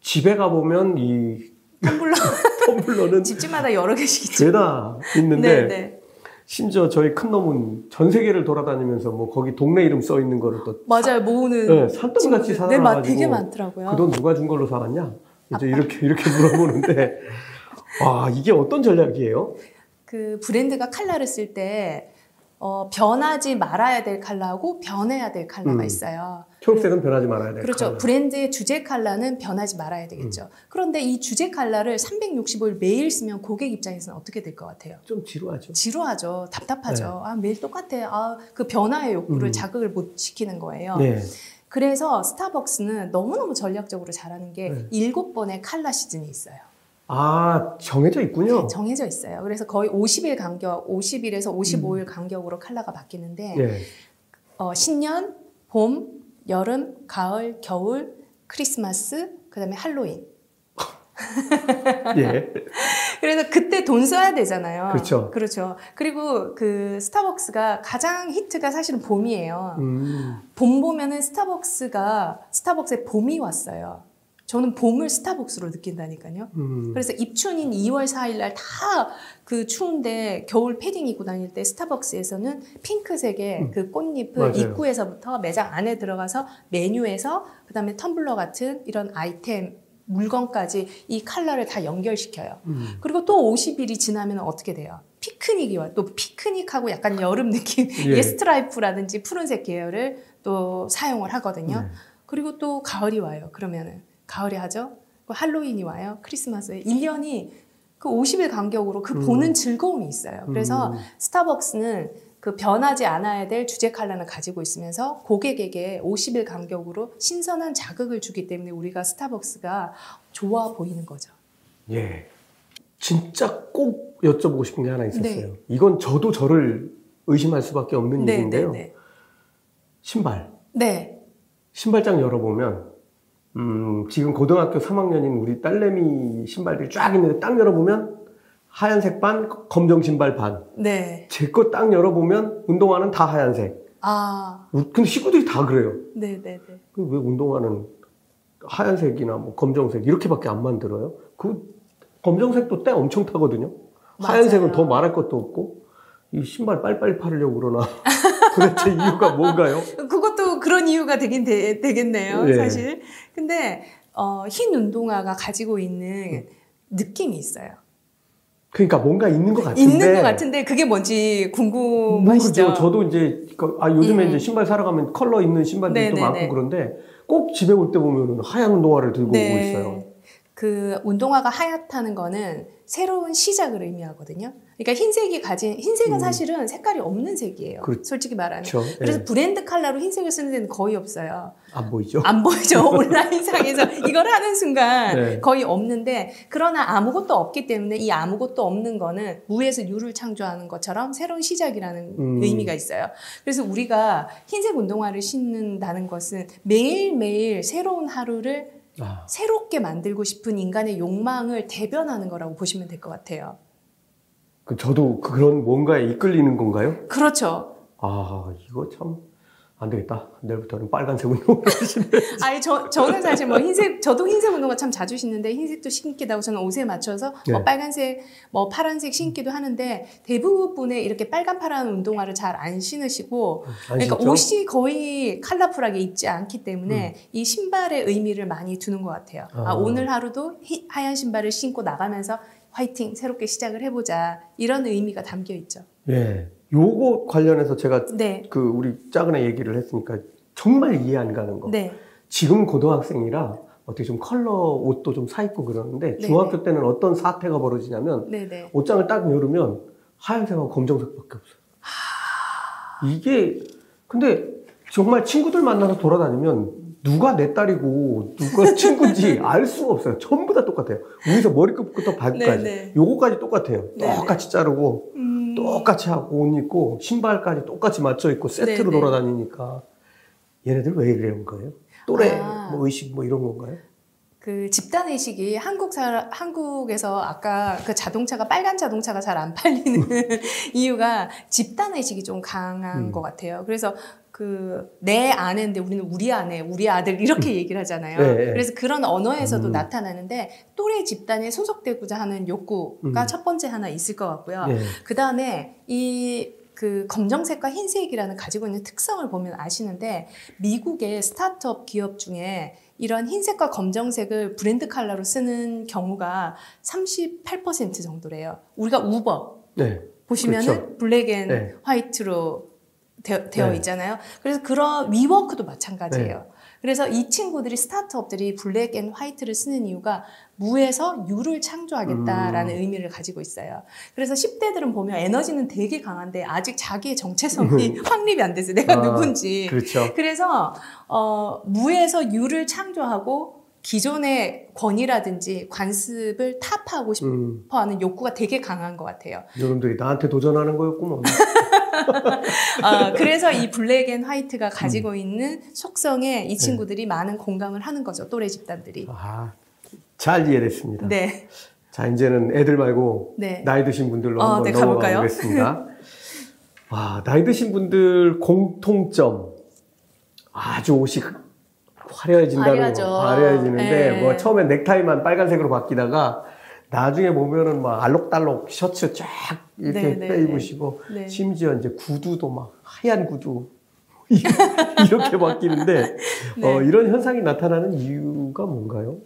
집에 가 보면 이 텀블러. 텀블러는 집집마다 여러 개씩 있죠. 죄다 있는데 네, 네. 심지어 저희 큰 놈은 전 세계를 돌아다니면서 뭐 거기 동네 이름 써 있는 거를 또 맞아요. 모으는. 네, 산더미같이 친구들. 사놔가지고 네, 맞- 되게 많더라고요. 그 돈 누가 준 걸로 사왔냐? 이제 이렇게 이렇게 물어보는데 와 이게 어떤 전략이에요? 그 브랜드가 칼라를 쓸 때 어, 변하지 말아야 될 칼라하고 변해야 될 칼라가 음. 있어요. 초록색은 변하지 말아야 돼. 그렇죠. 컬러. 브랜드의 주제 칼라는 변하지 말아야 되겠죠. 음. 그런데 이 주제 칼라를 365일 매일 쓰면 고객 입장에서는 어떻게 될 것 같아요? 좀 지루하죠. 지루하죠. 답답하죠. 아, 매일 똑같아. 아, 그 변화의 욕구를 네. 음. 자극을 못 시키는 거예요. 네. 그래서 스타벅스는 너무너무 전략적으로 잘하는 게 네. 일곱 번의 칼라 시즌이 있어요. 아 정해져 있군요. 정해져 있어요. 그래서 거의 50일 간격, 50일에서 음. 55일 간격으로 칼라가 바뀌는데 예. 어, 신년, 봄, 여름, 가을, 겨울, 크리스마스, 그 다음에 할로윈. 예. 그래서 그때 돈 써야 되잖아요. 그렇죠. 그렇죠. 그리고 그 스타벅스가 가장 히트가 사실은 봄이에요. 음. 봄 보면은 스타벅스가 스타벅스에 봄이 왔어요. 저는 봄을 스타벅스로 느낀다니까요. 음. 그래서 입춘인 2월 4일 날 다 그 추운데 겨울 패딩 입고 다닐 때 스타벅스에서는 핑크색의 음. 그 꽃잎을 맞아요. 입구에서부터 매장 안에 들어가서 메뉴에서 그다음에 텀블러 같은 이런 아이템 물건까지 이 컬러를 다 연결시켜요. 음. 그리고 또 50일이 지나면 어떻게 돼요? 피크닉이 와요. 또 피크닉하고 약간 여름 느낌, 예. 예. 스트라이프라든지 푸른색 계열을 또 사용을 하거든요. 네. 그리고 또 가을이 와요. 그러면은 가을에 하죠. 그 할로윈이 와요. 크리스마스에 1년이 그 50일 간격으로 그 음. 보는 즐거움이 있어요. 그래서 음. 스타벅스는 그 변하지 않아야 될 주제 컬러는 가지고 있으면서 고객에게 50일 간격으로 신선한 자극을 주기 때문에 우리가 스타벅스가 좋아 보이는 거죠. 예. 진짜 꼭 여쭤보고 싶은 게 하나 있었어요. 네. 이건 저도 저를 의심할 수밖에 없는 네, 네, 일인데요. 네. 신발. 네. 신발장 열어보면, 음, 지금 고등학교 3학년인 우리 딸내미 신발들이 쫙 있는데 딱 열어보면 하얀색 반, 검정 신발 반. 네. 제 거 딱 열어보면 운동화는 다 하얀색. 아, 우- 근데 친구들이 다 그래요. 네, 네, 네. 그왜 운동화는 하얀색이나 뭐 검정색 이렇게밖에 안 만들어요? 그 검정색도 때 엄청 타거든요. 하얀색은 맞아요. 더 말할 것도 없고 이 신발 빨리빨리 팔으려고 그러나 도대체 이유가 뭔가요? 그것도 그런 이유가 되긴 되, 겠네요 예. 사실. 근데 어, 흰 운동화가 가지고 있는 느낌이 있어요. 그러니까 뭔가 있는 것 같은데 있는 것 같은데 그게 뭔지 궁금하시죠? 모르죠. 저도 이제 그- 아 요즘에 음. 이제 신발 사러 가면 컬러 있는 신발들도 네네네. 많고 그런데 꼭 집에 올 때 보면은 하얀 운동화를 들고 오고 있어요. 네. 그 운동화가 하얗다는 거는 새로운 시작을 의미하거든요. 그러니까 흰색이 가진 흰색은 음. 사실은 색깔이 없는 색이에요. 그렇- 솔직히 말하면. 그렇죠. 그래서 예. 브랜드 컬러로 흰색을 쓰는 데는 거의 없어요. 안 보이죠? 안 보이죠. 온라인상에서 이걸 하는 순간 네. 거의 없는데 그러나 아무것도 없기 때문에 이 아무것도 없는 거는 무에서 유를 창조하는 것처럼 새로운 시작이라는 음. 의미가 있어요. 그래서 우리가 흰색 운동화를 신는다는 것은 매일매일 새로운 하루를 아, 새롭게 만들고 싶은 인간의 욕망을 대변하는 거라고 보시면 될 것 같아요. 그 저도 그런 뭔가에 이끌리는 건가요? 그렇죠. 아, 이거 참 안 되겠다. 내일부터는 빨간색 운동을 하시네. 아니 저 저는 사실 뭐 흰색 저도 흰색 운동화 참 자주 신는데 흰색도 신기도 하고 저는 옷에 맞춰서 뭐 네. 빨간색 뭐 파란색 신기도 하는데 대부분의 이렇게 빨간 파란 운동화를 잘 안 신으시고 안 그러니까 신죠? 옷이 거의 컬러풀하게 입지 않기 때문에 이 신발의 의미를 많이 두는 것 같아요. 아, 음. 아. 오늘 하루도 희- 하얀 신발을 신고 나가면서 화이팅 새롭게 시작을 해보자 이런 의미가 담겨 있죠. 예. 요거 관련해서 제가 네, 그 우리 작은 애 얘기를 했으니까 정말 이해 안 가는 거. 네, 지금 고등학생이라 어떻게 좀 컬러 옷도 좀 사 입고 그러는데 네, 중학교 때는 어떤 사태가 벌어지냐면 네, 네. 옷장을 딱 열으면 하얀색하고 검정색밖에 없어요. 이게 근데 정말 친구들 만나서 돌아다니면 누가 내 딸이고 누가 친구인지 알 수가 없어요. 전부 다 똑같아요. 위에서 머리끝부터 발끝까지. 네, 네. 요거까지 똑같아요. 네, 똑같이 자르고 음, 똑같이 하고 옷 입고 신발까지 똑같이 맞춰 입고 세트로 네, 네. 돌아다니니까 얘네들 왜 이런 거예요? 또래 아. 뭐 의식 뭐 이런 건가요? 그 집단 의식이 한국 사 한국에서 아까 그 자동차가 빨간 자동차가 잘 안 팔리는 이유가 집단 의식이 좀 강한 음. 것 같아요. 그래서 그 내 아내인데 우리는 우리 아내, 우리 아들 이렇게 얘기를 하잖아요. 네, 네. 그래서 그런 언어에서도 음. 나타나는데 또래 집단에 소속되고자 하는 욕구가 음. 첫 번째 하나 있을 것 같고요. 예. 그 다음에 이그 검정색과 흰색이라는 가지고 있는 특성을 보면 아시는데 미국의 스타트업 기업 중에 이런 흰색과 검정색을 브랜드 컬러로 쓰는 경우가 38% 정도래요. 우리가 우버 네. 보시면은 그렇죠. 블랙 앤 네. 화이트로 되어, 되어 네. 있잖아요. 그래서 그런 위워크도 마찬가지예요. 그래서 이 친구들이 스타트업들이 블랙 앤 화이트를 쓰는 이유가 무에서 유를 창조하겠다라는 음. 의미를 가지고 있어요. 그래서 10대들은 보면 에너지는 되게 강한데 아직 자기의 정체성이 확립이 안 됐어요. 내가 아, 누군지. 그렇죠. 그래서 어, 무에서 유를 창조하고 기존의 권위라든지 관습을 타파하고 음, 싶어 하는 욕구가 되게 강한 것 같아요. 여러분들이 나한테 도전하는 거였구먼. 아, 그래서 이 블랙 앤 화이트가 음. 가지고 있는 속성에 네. 이 친구들이 많은 공감을 하는 거죠. 또래 집단들이. 아, 잘 이해됐습니다. 네. 자, 이제는 애들 말고 네. 나이 드신 분들로 어, 한번 네, 넘어가 가볼까요? 보겠습니다. 와, 나이 드신 분들 공통점. 아주 옷이 화려해진다는 화려하죠. 거. 화려해지는데, 네. 뭐 처음엔 넥타이만 빨간색으로 바뀌다가 나중에 보면은 막 알록달록 셔츠 쫙 이렇게 네, 네, 빼 네. 입으시고, 네. 심지어 이제 구두도 막 하얀 구두. 이렇게 바뀌는데, 네. 어, 이런 현상이 나타나는 이유가 뭔가요?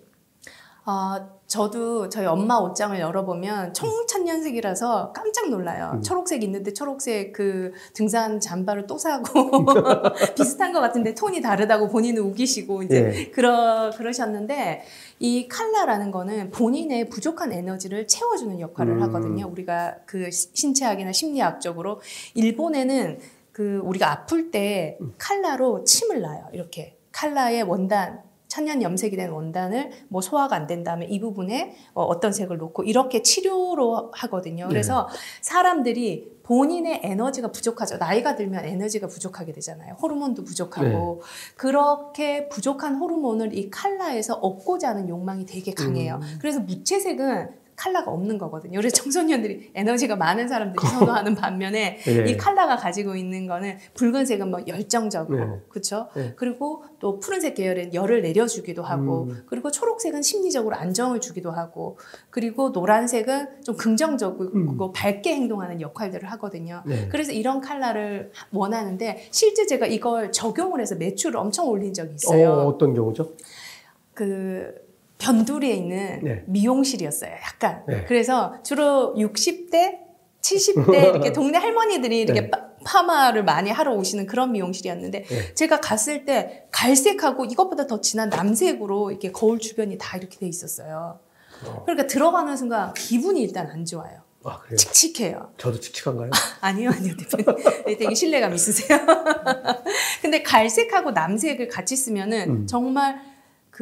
아, 저도 저희 엄마 옷장을 열어보면 청천년색이라서 깜짝 놀라요. 음. 초록색 있는데 초록색 그 등산 잠바를 또 사고 비슷한 것 같은데 톤이 다르다고 본인은 우기시고 이제 예. 그러, 그러셨는데 이 칼라라는 거는 본인의 부족한 에너지를 채워주는 역할을 음. 하거든요. 우리가 그 시- 신체학이나 심리학적으로 일본에는 그 우리가 아플 때 칼라로 침을 놔요. 이렇게 칼라의 원단 천년 염색이 된 원단을 뭐 소화가 안 된다면 이 부분에 어, 어떤 색을 놓고 이렇게 치료로 하거든요. 그래서 사람들이 본인의 에너지가 부족하죠. 나이가 들면 에너지가 부족하게 되잖아요. 호르몬도 부족하고 그렇게 부족한 호르몬을 이 칼라에서 얻고자 하는 욕망이 되게 강해요. 음. 그래서 무채색은 칼라가 없는 거거든요. 그래서 청소년들이 에너지가 많은 사람들이 선호하는 반면에 예. 이 칼라가 가지고 있는 거는 붉은색은 뭐 열정적이고 네. 그렇죠. 네. 그리고 또 푸른색 계열은 열을 내려주기도 하고 음. 그리고 초록색은 심리적으로 안정을 주기도 하고 그리고 노란색은 좀 긍정적이고 음. 밝게 행동하는 역할들을 하거든요. 네. 그래서 이런 칼라를 원하는데 실제 제가 이걸 적용을 해서 매출을 엄청 올린 적이 있어요. 어, 어떤 경우죠? 그 변두리에 있는 네. 미용실이었어요. 약간. 네. 그래서 주로 60대, 70대 이렇게 동네 할머니들이 이렇게 네. 파- 파마를 많이 하러 오시는 그런 미용실이었는데 네. 제가 갔을 때 갈색하고 이것보다 더 진한 남색으로 이렇게 거울 주변이 다 이렇게 돼 있었어요. 어. 그러니까 들어가는 순간 기분이 일단 안 좋아요. 아, 그래요? 칙칙해요. 저도 칙칙한가요? 아니요, 아니요, 대표님. 네, 되게 신뢰감 있으세요. 근데 갈색하고 남색을 같이 쓰면은 음. 정말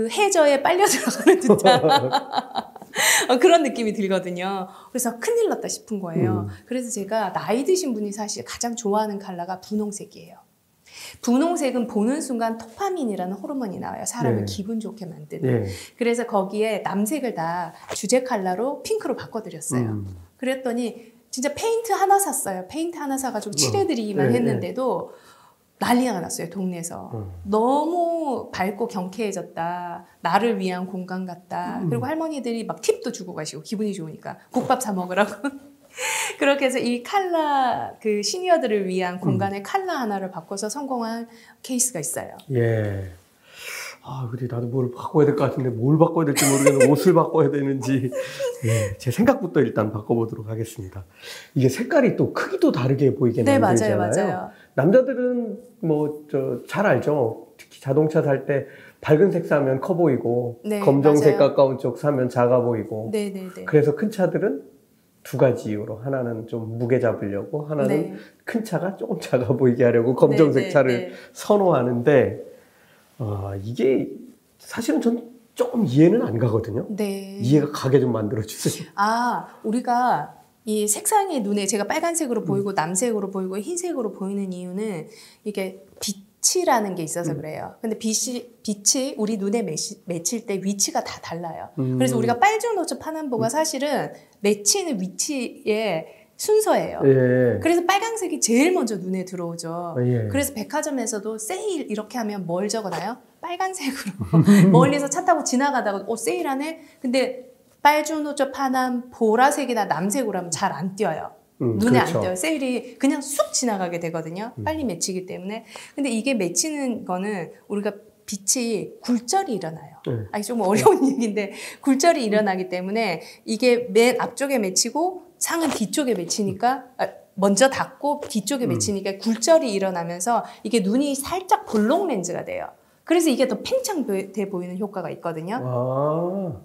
그 해저에 빨려 들어가는 듯한 어, 그런 느낌이 들거든요. 그래서 큰일 났다 싶은 거예요. 음. 그래서 제가 나이 드신 분이 사실 가장 좋아하는 컬러가 분홍색이에요. 분홍색은 보는 순간 도파민이라는 호르몬이 나와요. 사람을 네. 기분 좋게 만드는. 예. 그래서 거기에 남색을 다 주제 컬러로 핑크로 바꿔드렸어요. 음. 그랬더니 진짜 페인트 하나 샀어요. 페인트 하나 사가지고 칠해드리기만 네, 했는데도 난리가 났어요. 동네에서. 음. 너무 밝고 경쾌해졌다. 나를 위한 공간 같다. 음. 그리고 할머니들이 막 팁도 주고 가시고 기분이 좋으니까 국밥 사 먹으라고. 그렇게 해서 이 칼라 그 시니어들을 위한 음. 공간에 칼라 하나를 바꿔서 성공한 케이스가 있어요. 예. 아, 그래, 나도 뭘 바꿔야 될 것 같은데, 뭘 바꿔야 될지 모르겠는데, 옷을 바꿔야 되는지. 예, 제 생각부터 일단 바꿔보도록 하겠습니다. 이게 색깔이 또 크기도 다르게 보이게 네, 맞아요, 만들잖아요. 맞아요. 남자들은 뭐, 저, 잘 알죠. 특히 자동차 살 때 밝은 색 사면 커 보이고, 네, 검정색 맞아요. 가까운 쪽 사면 작아 보이고, 네, 네, 네. 그래서 큰 차들은 두 가지 이유로 하나는 좀 무게 잡으려고 하나는 네. 큰 차가 조금 작아 보이게 하려고 검정색 네, 네, 차를 네. 선호하는데 아 이게 사실은 전 조금 이해는 안 가거든요. 네. 이해가 가게 좀 만들어 주세요. 아, 우리가 이 색상이 눈에 제가 음. 빨간색으로 보이고 남색으로 보이고 흰색으로 보이는 이유는 이게 빛이라는 게 있어서 음. 그래요. 근데 빛이, 빛이 우리 눈에 매시, 맺힐 때 위치가 다 달라요. 음. 그래서 우리가 빨주노초 파남보가 사실은 맺히는 위치의 순서예요. 예. 그래서 빨강색이 제일 먼저 눈에 들어오죠. 예. 그래서 백화점에서도 세일 이렇게 하면 뭘 적어놔요? 빨간색으로 멀리서 차 타고 지나가다가 어 세일하네. 근데 빨주 노초 파남 보라색이나 남색으로 하면 잘 안 띄어요. 음, 눈에 그렇죠. 안 띄어요. 세일이 그냥 쑥 지나가게 되거든요. 음. 빨리 맺히기 때문에. 근데 이게 맺히는 거는 우리가 빛이 굴절이 일어나요. 네. 아니 좀 어려운 얘기인데 굴절이 일어나기 때문에 이게 맨 앞쪽에 맺히고 상은 뒤쪽에 맺히니까 아, 먼저 닫고 뒤쪽에 음. 맺히니까 굴절이 일어나면서 이게 눈이 살짝 볼록 렌즈가 돼요. 그래서 이게 더 팽창돼 보이는 효과가 있거든요. 아,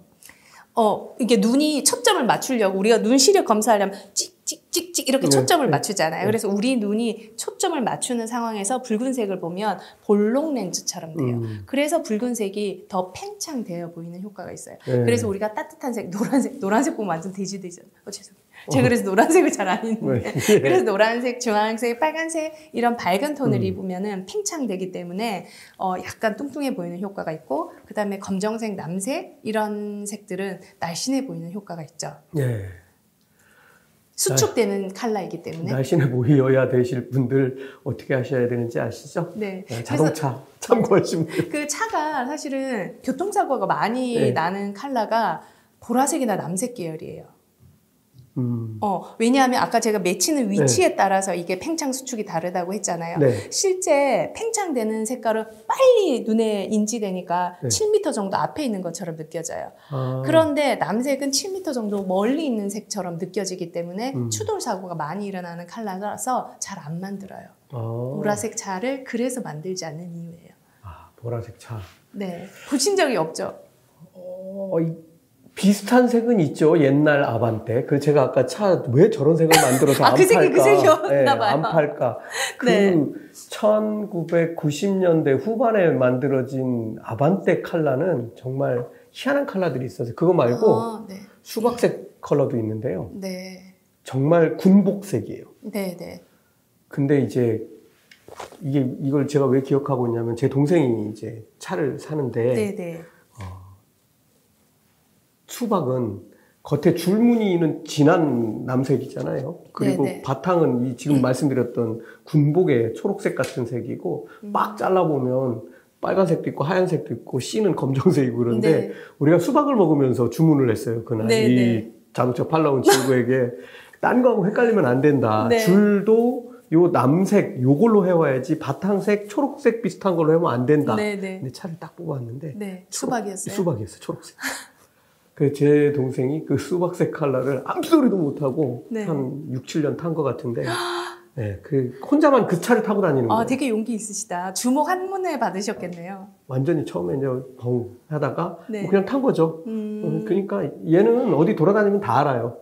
어, 이게 눈이 초점을 맞추려고 우리가 눈 시력 검사하려면 찍찍찍 이렇게 네, 초점을 네. 맞추잖아요. 네. 그래서 우리 눈이 초점을 맞추는 상황에서 붉은색을 보면 볼록 렌즈처럼 돼요. 음. 그래서 붉은색이 더 팽창되어 보이는 효과가 있어요. 네. 그래서 우리가 따뜻한 색, 노란색, 노란색 보면 완전 돼지돼지잖아요. 어, 죄송해요. 제가 그래서 노란색을 잘 안 입는데. 네. 그래서 노란색, 주황색, 빨간색 이런 밝은 톤을 음. 입으면은 팽창되기 때문에 어, 약간 뚱뚱해 보이는 효과가 있고 그 다음에 검정색, 남색 이런 색들은 날씬해 보이는 효과가 있죠. 예. 수축되는 컬러이기 때문에. 날씬해 보여야 되실 분들 어떻게 하셔야 되는지 아시죠? 네. 네, 그래서 자동차 참고하시면. 그 차가 사실은 교통사고가 많이 네. 나는 컬러가 보라색이나 남색 계열이에요. 음. 어, 왜냐하면 아까 제가 맺히는 위치에 따라서 이게 팽창 수축이 다르다고 했잖아요. 네. 실제 팽창되는 색깔은 빨리 눈에 인지되니까 네. 7m 정도 앞에 있는 것처럼 느껴져요. 아, 그런데 남색은 7m 정도 멀리 있는 색처럼 느껴지기 때문에 음. 추돌 사고가 많이 일어나는 컬러라서 잘 안 만들어요. 아, 보라색 차를 그래서 만들지 않는 이유예요. 아, 보라색 차. 네. 보신 적이 없죠? 어, 이- 비슷한 색은 있죠. 옛날 아반떼. 그 제가 아까 차 왜 저런 색을 만들어서 아, 안 그 팔까? 그 색이었나 봐요. 안 팔까? 그 네. 1990년대 후반에 만들어진 아반떼 컬러는 정말 희한한 컬러들이 있어서 그거 말고 아, 네. 수박색 컬러도 있는데요. 네. 정말 군복색이에요. 네, 네. 근데 이제 이게 이걸 제가 왜 기억하고 있냐면 제 동생이 이제 차를 사는데 네, 네. 수박은 겉에 줄무늬 있는 진한 남색이잖아요. 그리고 네네. 바탕은 이 지금 말씀드렸던 군복의 초록색 같은 색이고 음. 막 잘라보면 빨간색도 있고 하얀색도 있고 씨는 검정색이고 그런데 네. 우리가 수박을 먹으면서 주문을 했어요. 그날 네네. 이 자동차 팔러 온 친구에게 딴 거하고 헷갈리면 안 된다. 네. 줄도 요 남색 요걸로 해와야지 바탕색 초록색 비슷한 걸로 해면 안 된다. 네, 네. 근데 차를 딱 뽑았는데 네. 초록- 수박이었어요. 수박이었어요. 초록색. 그 제 동생이 그 수박색 컬러를 아무 소리도 못 하고 네. 한 6, 7년 탄 것 같은데 네, 그 혼자만 그 차를 타고 다니는 거예요. 아, 되게 용기 있으시다. 주목 한문에 받으셨겠네요. 완전히 처음에 이제 벙 하다가 네. 뭐 그냥 탄 거죠. 음. 그러니까 얘는 어디 돌아다니면 다 알아요.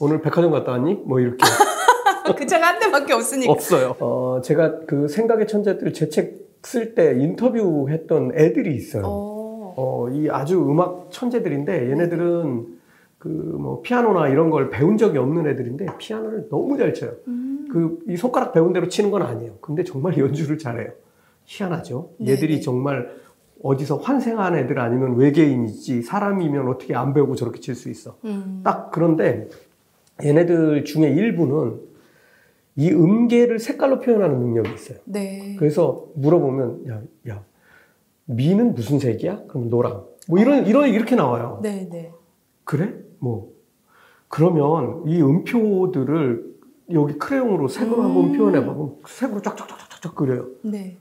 오늘 백화점 갔다 왔니? 뭐 이렇게 그 차가 한 대밖에 없으니까. 없어요. 어, 제가 그 생각의 천재들 제 책 쓸 때 인터뷰했던 애들이 있어요. 어. 어, 이 아주 음악 천재들인데 얘네들은 그 뭐 피아노나 이런 걸 배운 적이 없는 애들인데 피아노를 너무 잘 쳐요. 음. 그이 손가락 배운 대로 치는 건 아니에요. 근데 정말 연주를 잘해요. 희한하죠. 얘들이 네네. 정말 어디서 환생한 애들 아니면 외계인이지 사람이면 어떻게 안 배우고 저렇게 칠 수 있어. 음. 딱 그런데 얘네들 중에 일부는 이 음계를 색깔로 표현하는 능력이 있어요. 네. 그래서 물어보면 야, 야, 미는 무슨 색이야? 그럼 노랑. 뭐 이런 이런 이렇게 나와요. 네, 네. 그래? 뭐 그러면 이 음표들을 여기 크레용으로 색으로 한번 음. 표현해 봐. 그럼 색으로 쫙쫙쫙쫙쫙 그려요. 네.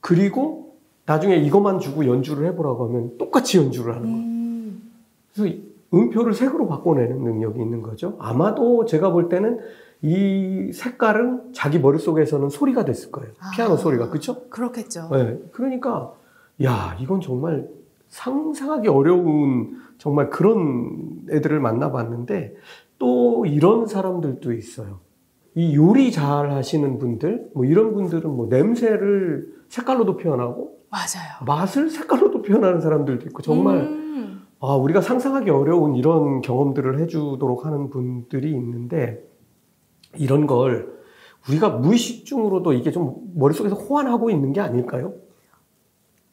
그리고 나중에 이것만 주고 연주를 해보라고 하면 똑같이 연주를 하는 거예요. 음. 그래서 이 음표를 색으로 바꿔내는 능력이 있는 거죠. 아마도 제가 볼 때는 이 색깔은 자기 머릿속에서는 소리가 됐을 거예요. 피아노 아. 소리가. 그쵸? 그렇겠죠. 네. 그러니까, 야, 이건 정말 상상하기 어려운 정말 그런 애들을 만나봤는데 또 이런 사람들도 있어요. 이 요리 잘 하시는 분들, 뭐 이런 분들은 뭐 냄새를 색깔로도 표현하고 맞아요. 맛을 색깔로도 표현하는 사람들도 있고 정말 음. 아, 우리가 상상하기 어려운 이런 경험들을 해주도록 하는 분들이 있는데, 이런 걸 우리가 무의식 중으로도 이게 좀 머릿속에서 호환하고 있는 게 아닐까요?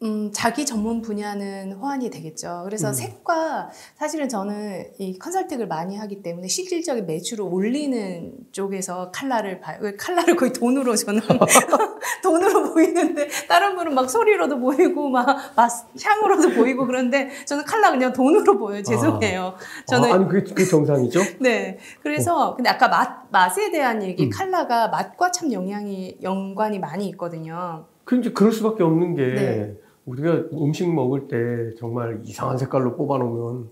음, 자기 전문 분야는 호환이 되겠죠. 그래서 음. 색과 사실은 저는 이 컨설팅을 많이 하기 때문에 실질적인 매출을 올리는 쪽에서 칼라를 봐요. 왜 칼라를 거의 돈으로 저는 돈으로 보이는데 다른 분은 막 소리로도 보이고 막 맛, 향으로도 보이고 그런데 저는 칼라 그냥 돈으로 보여요. 죄송해요. 저는 아, 아니, 그게, 그게 정상이죠? 네. 그래서 근데 아까 맛 맛에 대한 얘기 음. 칼라가 맛과 참 영향이 연관이 많이 있거든요. 그 이제 그럴 수밖에 없는 게, 네. 우리가 음식 먹을 때 정말 이상한 색깔로 뽑아놓으면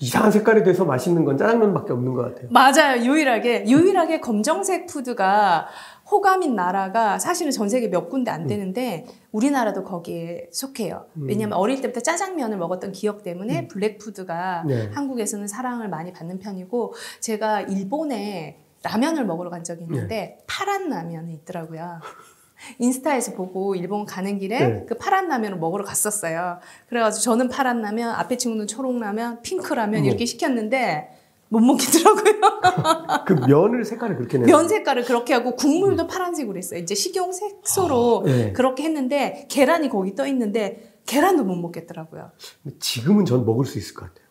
이상한 색깔이 돼서 맛있는 건 짜장면밖에 없는 것 같아요. 맞아요. 유일하게 유일하게 검정색 푸드가 호감인 나라가 사실은 전 세계 몇 군데 안 되는데 우리나라도 거기에 속해요. 음. 왜냐하면 어릴 때부터 짜장면을 먹었던 기억 때문에 블랙 푸드가 네. 한국에서는 사랑을 많이 받는 편이고 제가 일본에 라면을 먹으러 간 적이 있는데 파란 라면이 있더라고요. 인스타에서 보고 일본 가는 길에 네. 그 파란 라면을 먹으러 갔었어요. 그래가지고 저는 파란 라면, 앞에 친구는 초록 라면, 핑크 라면. 이렇게 시켰는데 못 먹겠더라고요. 그 면을 색깔을 그렇게 내요. 면 색깔을 그렇게 하고 국물도 파란색으로 했어요. 이제 식용 색소로 네. 그렇게 했는데 계란이 거기 떠 있는데 계란도 못 먹겠더라고요. 지금은 전 먹을 수 있을 것 같아요.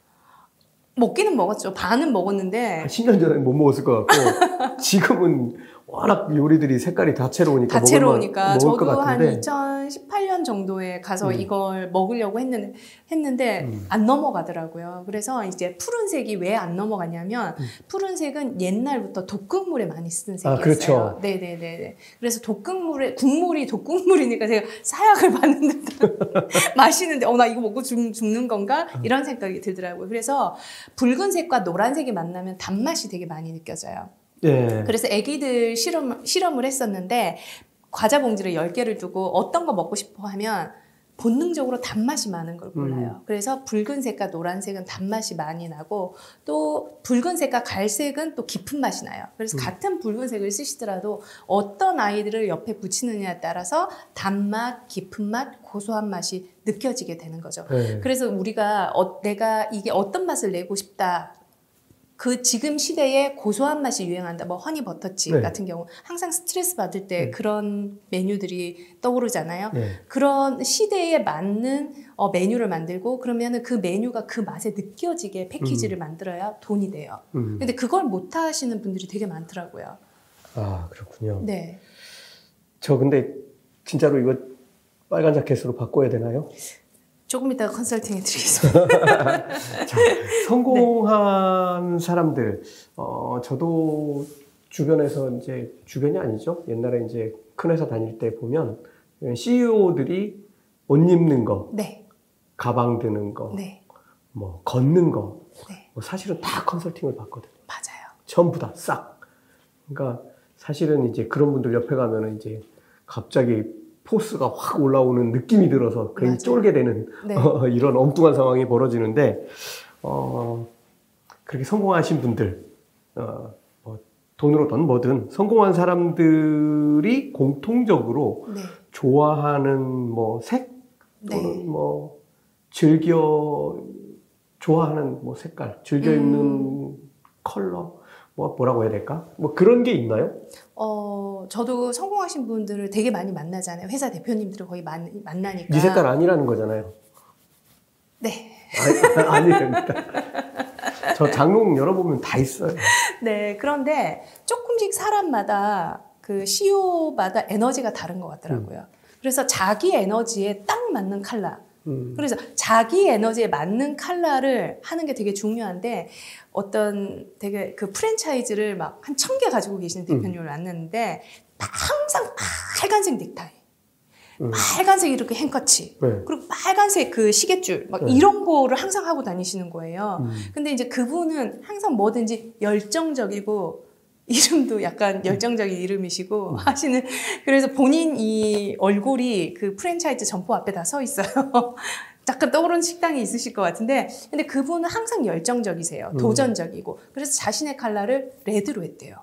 먹기는 먹었죠. 반은 먹었는데 한 10년 전에 못 먹었을 것 같고 지금은 워낙 요리들이 색깔이 다채로우니까 다채로우니까 먹을, 저도 것한 같은데 2018년 정도에 가서 음. 이걸 먹으려고 했는데 했는데 음. 안 넘어가더라고요. 그래서 이제 푸른색이 왜 안 넘어가냐면 음. 푸른색은 옛날부터 독극물에 많이 쓰는 색이었어요. 아, 그렇죠. 네네네네. 그래서 독극물에 국물이 독극물이니까 제가 사약을 받는 듯 마시는데 어 나 이거 먹고 죽, 죽는 건가 음. 이런 생각이 들더라고요. 그래서 붉은색과 노란색이 만나면 단맛이 되게 많이 느껴져요. 예. 그래서 아기들 실험, 실험을 했었는데 과자 봉지를 10개를 두고 어떤 거 먹고 싶어 하면 본능적으로 단맛이 많은 걸 골라요. 그래서 붉은색과 노란색은 단맛이 많이 나고 또 붉은색과 갈색은 또 깊은 맛이 나요. 그래서 음. 같은 붉은색을 쓰시더라도 어떤 아이들을 옆에 붙이느냐에 따라서 단맛, 깊은 맛, 고소한 맛이 느껴지게 되는 거죠. 예. 그래서 우리가 어, 내가 이게 어떤 맛을 내고 싶다. 그 지금 시대에 고소한 맛이 유행한다. 뭐 허니 버터칩 네. 같은 경우 항상 스트레스 받을 때 네. 그런 메뉴들이 떠오르잖아요. 예. 그런 시대에 맞는 어, 메뉴를 만들고 그러면은 그 메뉴가 그 맛에 느껴지게 패키지를 만들어야 돈이 돼요. 음. 근데 그걸 못 하시는 분들이 되게 많더라고요. 아 그렇군요. 네. 저 근데 진짜로 이거 빨간 자켓으로 바꿔야 되나요? 조금 이따가 컨설팅 해드리겠습니다. 자, 성공한 사람들, 어, 저도 주변에서 이제, 주변이 아니죠. 옛날에 이제 큰 회사 다닐 때 보면 CEO들이 옷 입는 거, 네. 가방 드는 거, 네. 뭐, 걷는 거, 네. 뭐 사실은 다 컨설팅을 받거든요. 맞아요. 전부 다 싹. 그러니까 사실은 이제 그런 분들 옆에 가면은 이제 갑자기 포스가 확 올라오는 느낌이 들어서 괜히 맞아요. 쫄게 되는 네. 어, 이런 엉뚱한 상황이 벌어지는데 어, 그렇게 성공하신 분들 어, 뭐 돈으로든 뭐든 성공한 사람들이 공통적으로 네. 좋아하는 뭐 색 또는 네. 뭐 즐겨 좋아하는 뭐 색깔 즐겨 음. 입는 컬러 뭐 뭐라고 해야 될까 뭐 그런 게 있나요? 어, 저도 성공하신 분들을 되게 많이 만나잖아요. 회사 대표님들을 거의 만, 만나니까. 네 색깔 아니라는 거잖아요. 네. 아니, 아닙니다. 저 장롱 열어보면 다 있어요. 네. 그런데 조금씩 사람마다 그 CEO마다 에너지가 다른 것 같더라고요. 그래서 자기 에너지에 딱 맞는 칼라. 음. 그래서 자기 에너지에 맞는 칼라를 하는 게 되게 중요한데 어떤 되게 그 프랜차이즈를 막 한 천 개 가지고 계시는 대표님을 만났는데 항상 빨간색 넥타이, 음. 빨간색 이렇게 행커치, 네. 그리고 빨간색 그 시계줄 막 네. 이런 거를 항상 하고 다니시는 거예요. 음. 근데 이제 그분은 항상 뭐든지 열정적이고 이름도 약간 열정적인 이름이시고 하시는 그래서 본인 이 얼굴이 그 프랜차이즈 점포 앞에 다 서 있어요. 잠깐 떠오르는 식당이 있으실 것 같은데 근데 그분은 항상 열정적이세요. 음. 도전적이고 그래서 자신의 컬러를 레드로 했대요.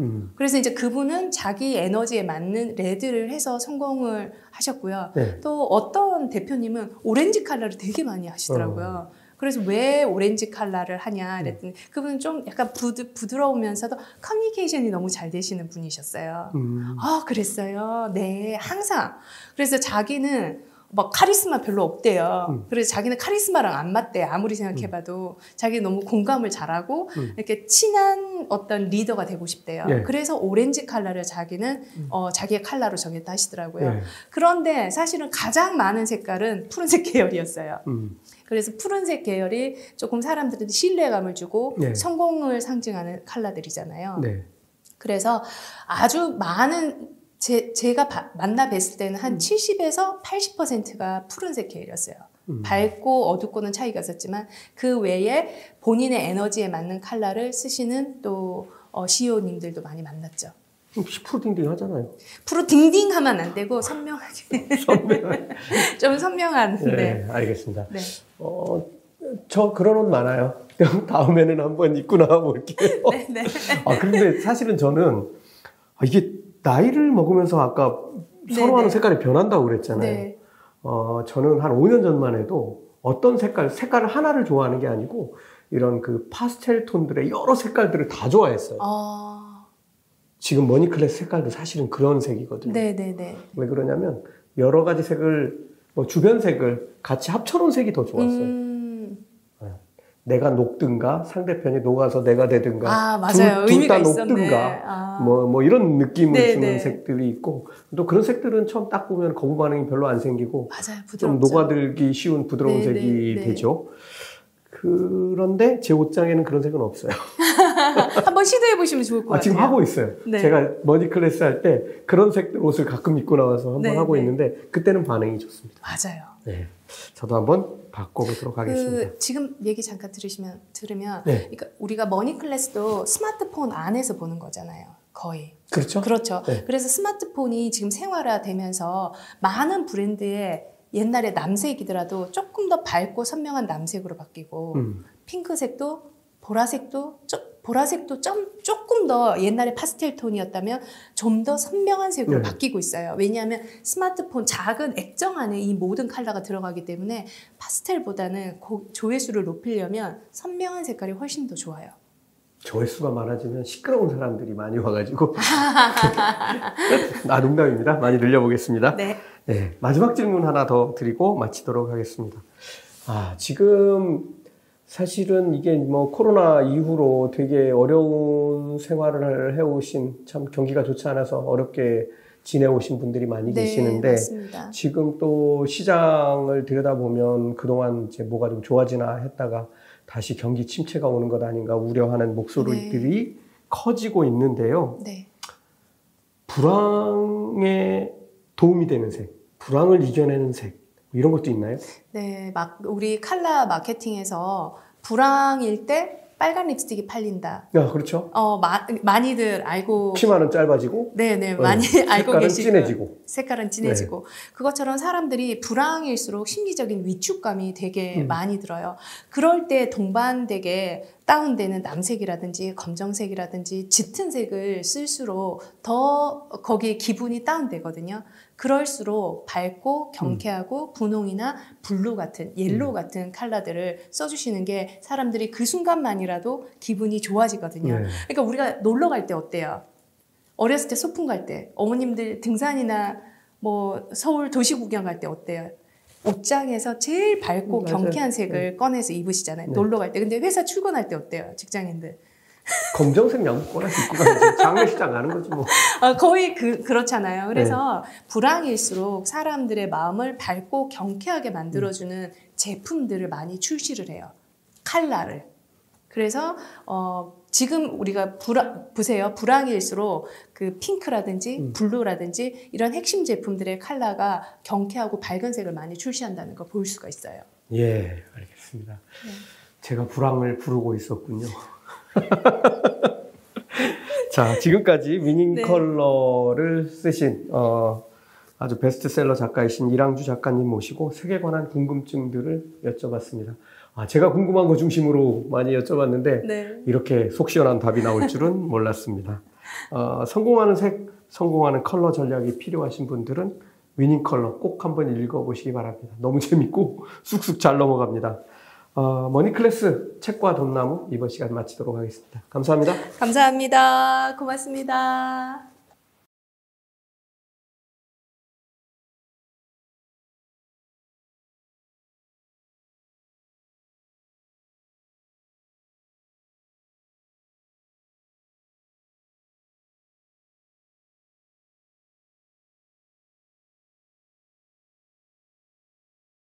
음. 그래서 이제 그분은 자기 에너지에 맞는 레드를 해서 성공을 하셨고요. 네. 또 어떤 대표님은 오렌지 칼라를 되게 많이 하시더라고요. 그래서 왜 오렌지 칼라를 하냐 그랬더니 그분은 좀 약간 부드, 부드러우면서도 커뮤니케이션이 너무 잘 되시는 분이셨어요. 음. 아, 그랬어요. 네, 항상. 그래서 자기는 막 카리스마 별로 없대요. 음. 그래서 자기는 카리스마랑 안 맞대. 아무리 생각해봐도 자기 너무 공감을 잘하고 음. 이렇게 친한 어떤 리더가 되고 싶대요. 예. 그래서 오렌지 칼라를 자기는 음. 어, 자기의 칼라로 정했다 하시더라고요. 네. 그런데 사실은 가장 많은 색깔은 푸른색 계열이었어요. 음. 그래서 푸른색 계열이 조금 사람들한테 신뢰감을 주고 네. 성공을 상징하는 컬러들이잖아요. 네. 그래서 아주 많은 제, 제가 바- 만나 뵀을 때는 한 70에서 80%가 푸른색 계열이었어요. 음. 밝고 어둡고는 차이가 있었지만 그 외에 본인의 에너지에 맞는 컬러를 쓰시는 또 어, CEO님들도 많이 만났죠. 시푸르딩딩 하잖아요. 푸르딩딩 하면 안 되고 선명하게 좀 선명한 네, 네. 알겠습니다. 네. 어, 저 그런 옷 많아요. 다음에는 한번 입고 나와볼게요. 네, 네. 아, 근데 사실은 저는 아, 이게 나이를 먹으면서 아까 선호하는 네. 색깔이 변한다고 그랬잖아요. 네. 어, 저는 한 5년 전만 해도 어떤 색깔, 색깔 하나를 좋아하는 게 아니고 이런 그 파스텔 톤들의 여러 색깔들을 다 좋아했어요. 아, 지금 머니클래스 색깔도 사실은 그런 색이거든요. 네, 네, 네. 왜 그러냐면 여러 가지 색을 뭐 주변 색을 같이 합쳐놓은 색이 더 좋았어요. 음, 내가 녹든가 상대편이 녹아서 내가 되든가 아, 맞아요. 둘 의미가 다 있었네. 녹든가 아. 뭐, 뭐 이런 느낌을 네, 주는 네. 색들이 있고 또 그런 색들은 처음 딱 보면 거부 반응이 별로 안 생기고 맞아요. 좀 부드럽죠. 녹아들기 쉬운 부드러운 네, 색이 네, 네. 되죠. 그런데 제 옷장에는 그런 색은 없어요. 한번 시도해 보시면 좋을 것 아, 같아요. 지금 하고 있어요. 네. 제가 머니 클래스 할 때 그런 색 옷을 가끔 입고 나와서 한번 네, 하고 네. 있는데 그때는 반응이 좋습니다. 맞아요. 네. 저도 한번 바꿔보도록 하겠습니다. 그 지금 얘기 잠깐 들으시면 들으면 네. 그러니까 우리가 머니 클래스도 스마트폰 안에서 보는 거잖아요. 거의. 그렇죠? 그렇죠. 네. 그래서 스마트폰이 지금 생활화되면서 많은 브랜드의 옛날에 남색이더라도 조금 더 밝고 선명한 남색으로 바뀌고 음. 핑크색도 보라색도 좀 보라색도 좀 조금 더 옛날에 파스텔 톤이었다면 좀 더 선명한 색으로 네. 바뀌고 있어요. 왜냐하면 스마트폰 작은 액정 안에 이 모든 컬러가 들어가기 때문에 파스텔보다는 고- 조회수를 높이려면 선명한 색깔이 훨씬 더 좋아요. 조회수가 많아지면 시끄러운 사람들이 많이 와가지고 아 농담입니다. 많이 늘려보겠습니다. 네. 네, 마지막 질문 하나 더 드리고 마치도록 하겠습니다. 아, 지금 사실은 이게 뭐 코로나 이후로 되게 어려운 생활을 해오신 참 경기가 좋지 않아서 어렵게 지내오신 분들이 많이 네, 계시는데 맞습니다. 지금 또 시장을 들여다보면 그동안 이제 뭐가 좀 좋아지나 했다가 다시 경기 침체가 오는 것 아닌가 우려하는 목소리들이 커지고 있는데요. 네. 불황에 도움이 되는 색, 불황을 이겨내는 색 이런 것도 있나요? 네, 막 우리 칼라 마케팅에서 불황일 때 빨간 립스틱이 팔린다. 아, 그렇죠. 어, 마, 많이들 알고 치마는 짧아지고 네, 네, 어, 많이 알고 색깔은 계시고 진해지고. 색깔은 진해지고 그것처럼 사람들이 불황일수록 심리적인 위축감이 되게 음. 많이 들어요. 그럴 때 동반되게 다운되는 남색이라든지 검정색이라든지 짙은 색을 쓸수록 더 거기에 기분이 다운되거든요. 그럴수록 밝고 경쾌하고 분홍이나 블루 같은 옐로우 음. 같은 컬러들을 써주시는 게 사람들이 그 순간만이라도 기분이 좋아지거든요. 네. 그러니까 우리가 놀러 갈 때 어때요? 어렸을 때 소풍 갈 때, 어머님들 등산이나 뭐 서울 도시 구경 갈 때 어때요? 옷장에서 제일 밝고 음, 맞아요. 경쾌한 색을 꺼내서 입으시잖아요. 네. 놀러 갈 때. 근데 회사 출근할 때 어때요? 직장인들. 검정색 양복 하나 입고 가야지. 장례식장 가는 거지 뭐. 아, 거의 그, 그렇잖아요. 네. 그래서 불황일수록 사람들의 마음을 밝고 경쾌하게 만들어주는 제품들을 많이 출시를 해요. 칼라를. 그래서 어, 지금 우리가 불황, 보세요. 불황일수록 그 핑크라든지 음. 블루라든지 이런 핵심 제품들의 칼라가 경쾌하고 밝은 색을 많이 출시한다는 걸 볼 수가 있어요. 예, 알겠습니다. 네. 제가 불황을 부르고 있었군요. 자, 지금까지 위닝 네. 컬러를 쓰신 어, 아주 베스트셀러 작가이신 이랑주 작가님 모시고 색에 관한 궁금증들을 여쭤봤습니다. 아, 제가 궁금한 거 중심으로 많이 여쭤봤는데 네. 이렇게 속 시원한 답이 나올 줄은 몰랐습니다. 어, 성공하는 색, 성공하는 컬러 전략이 필요하신 분들은 위닝 컬러 꼭 한번 읽어보시기 바랍니다. 너무 재밌고 쑥쑥 잘 넘어갑니다. 어, 머니클래스 책과 돈나무 이번 시간 마치도록 하겠습니다. 감사합니다. 감사합니다. 고맙습니다.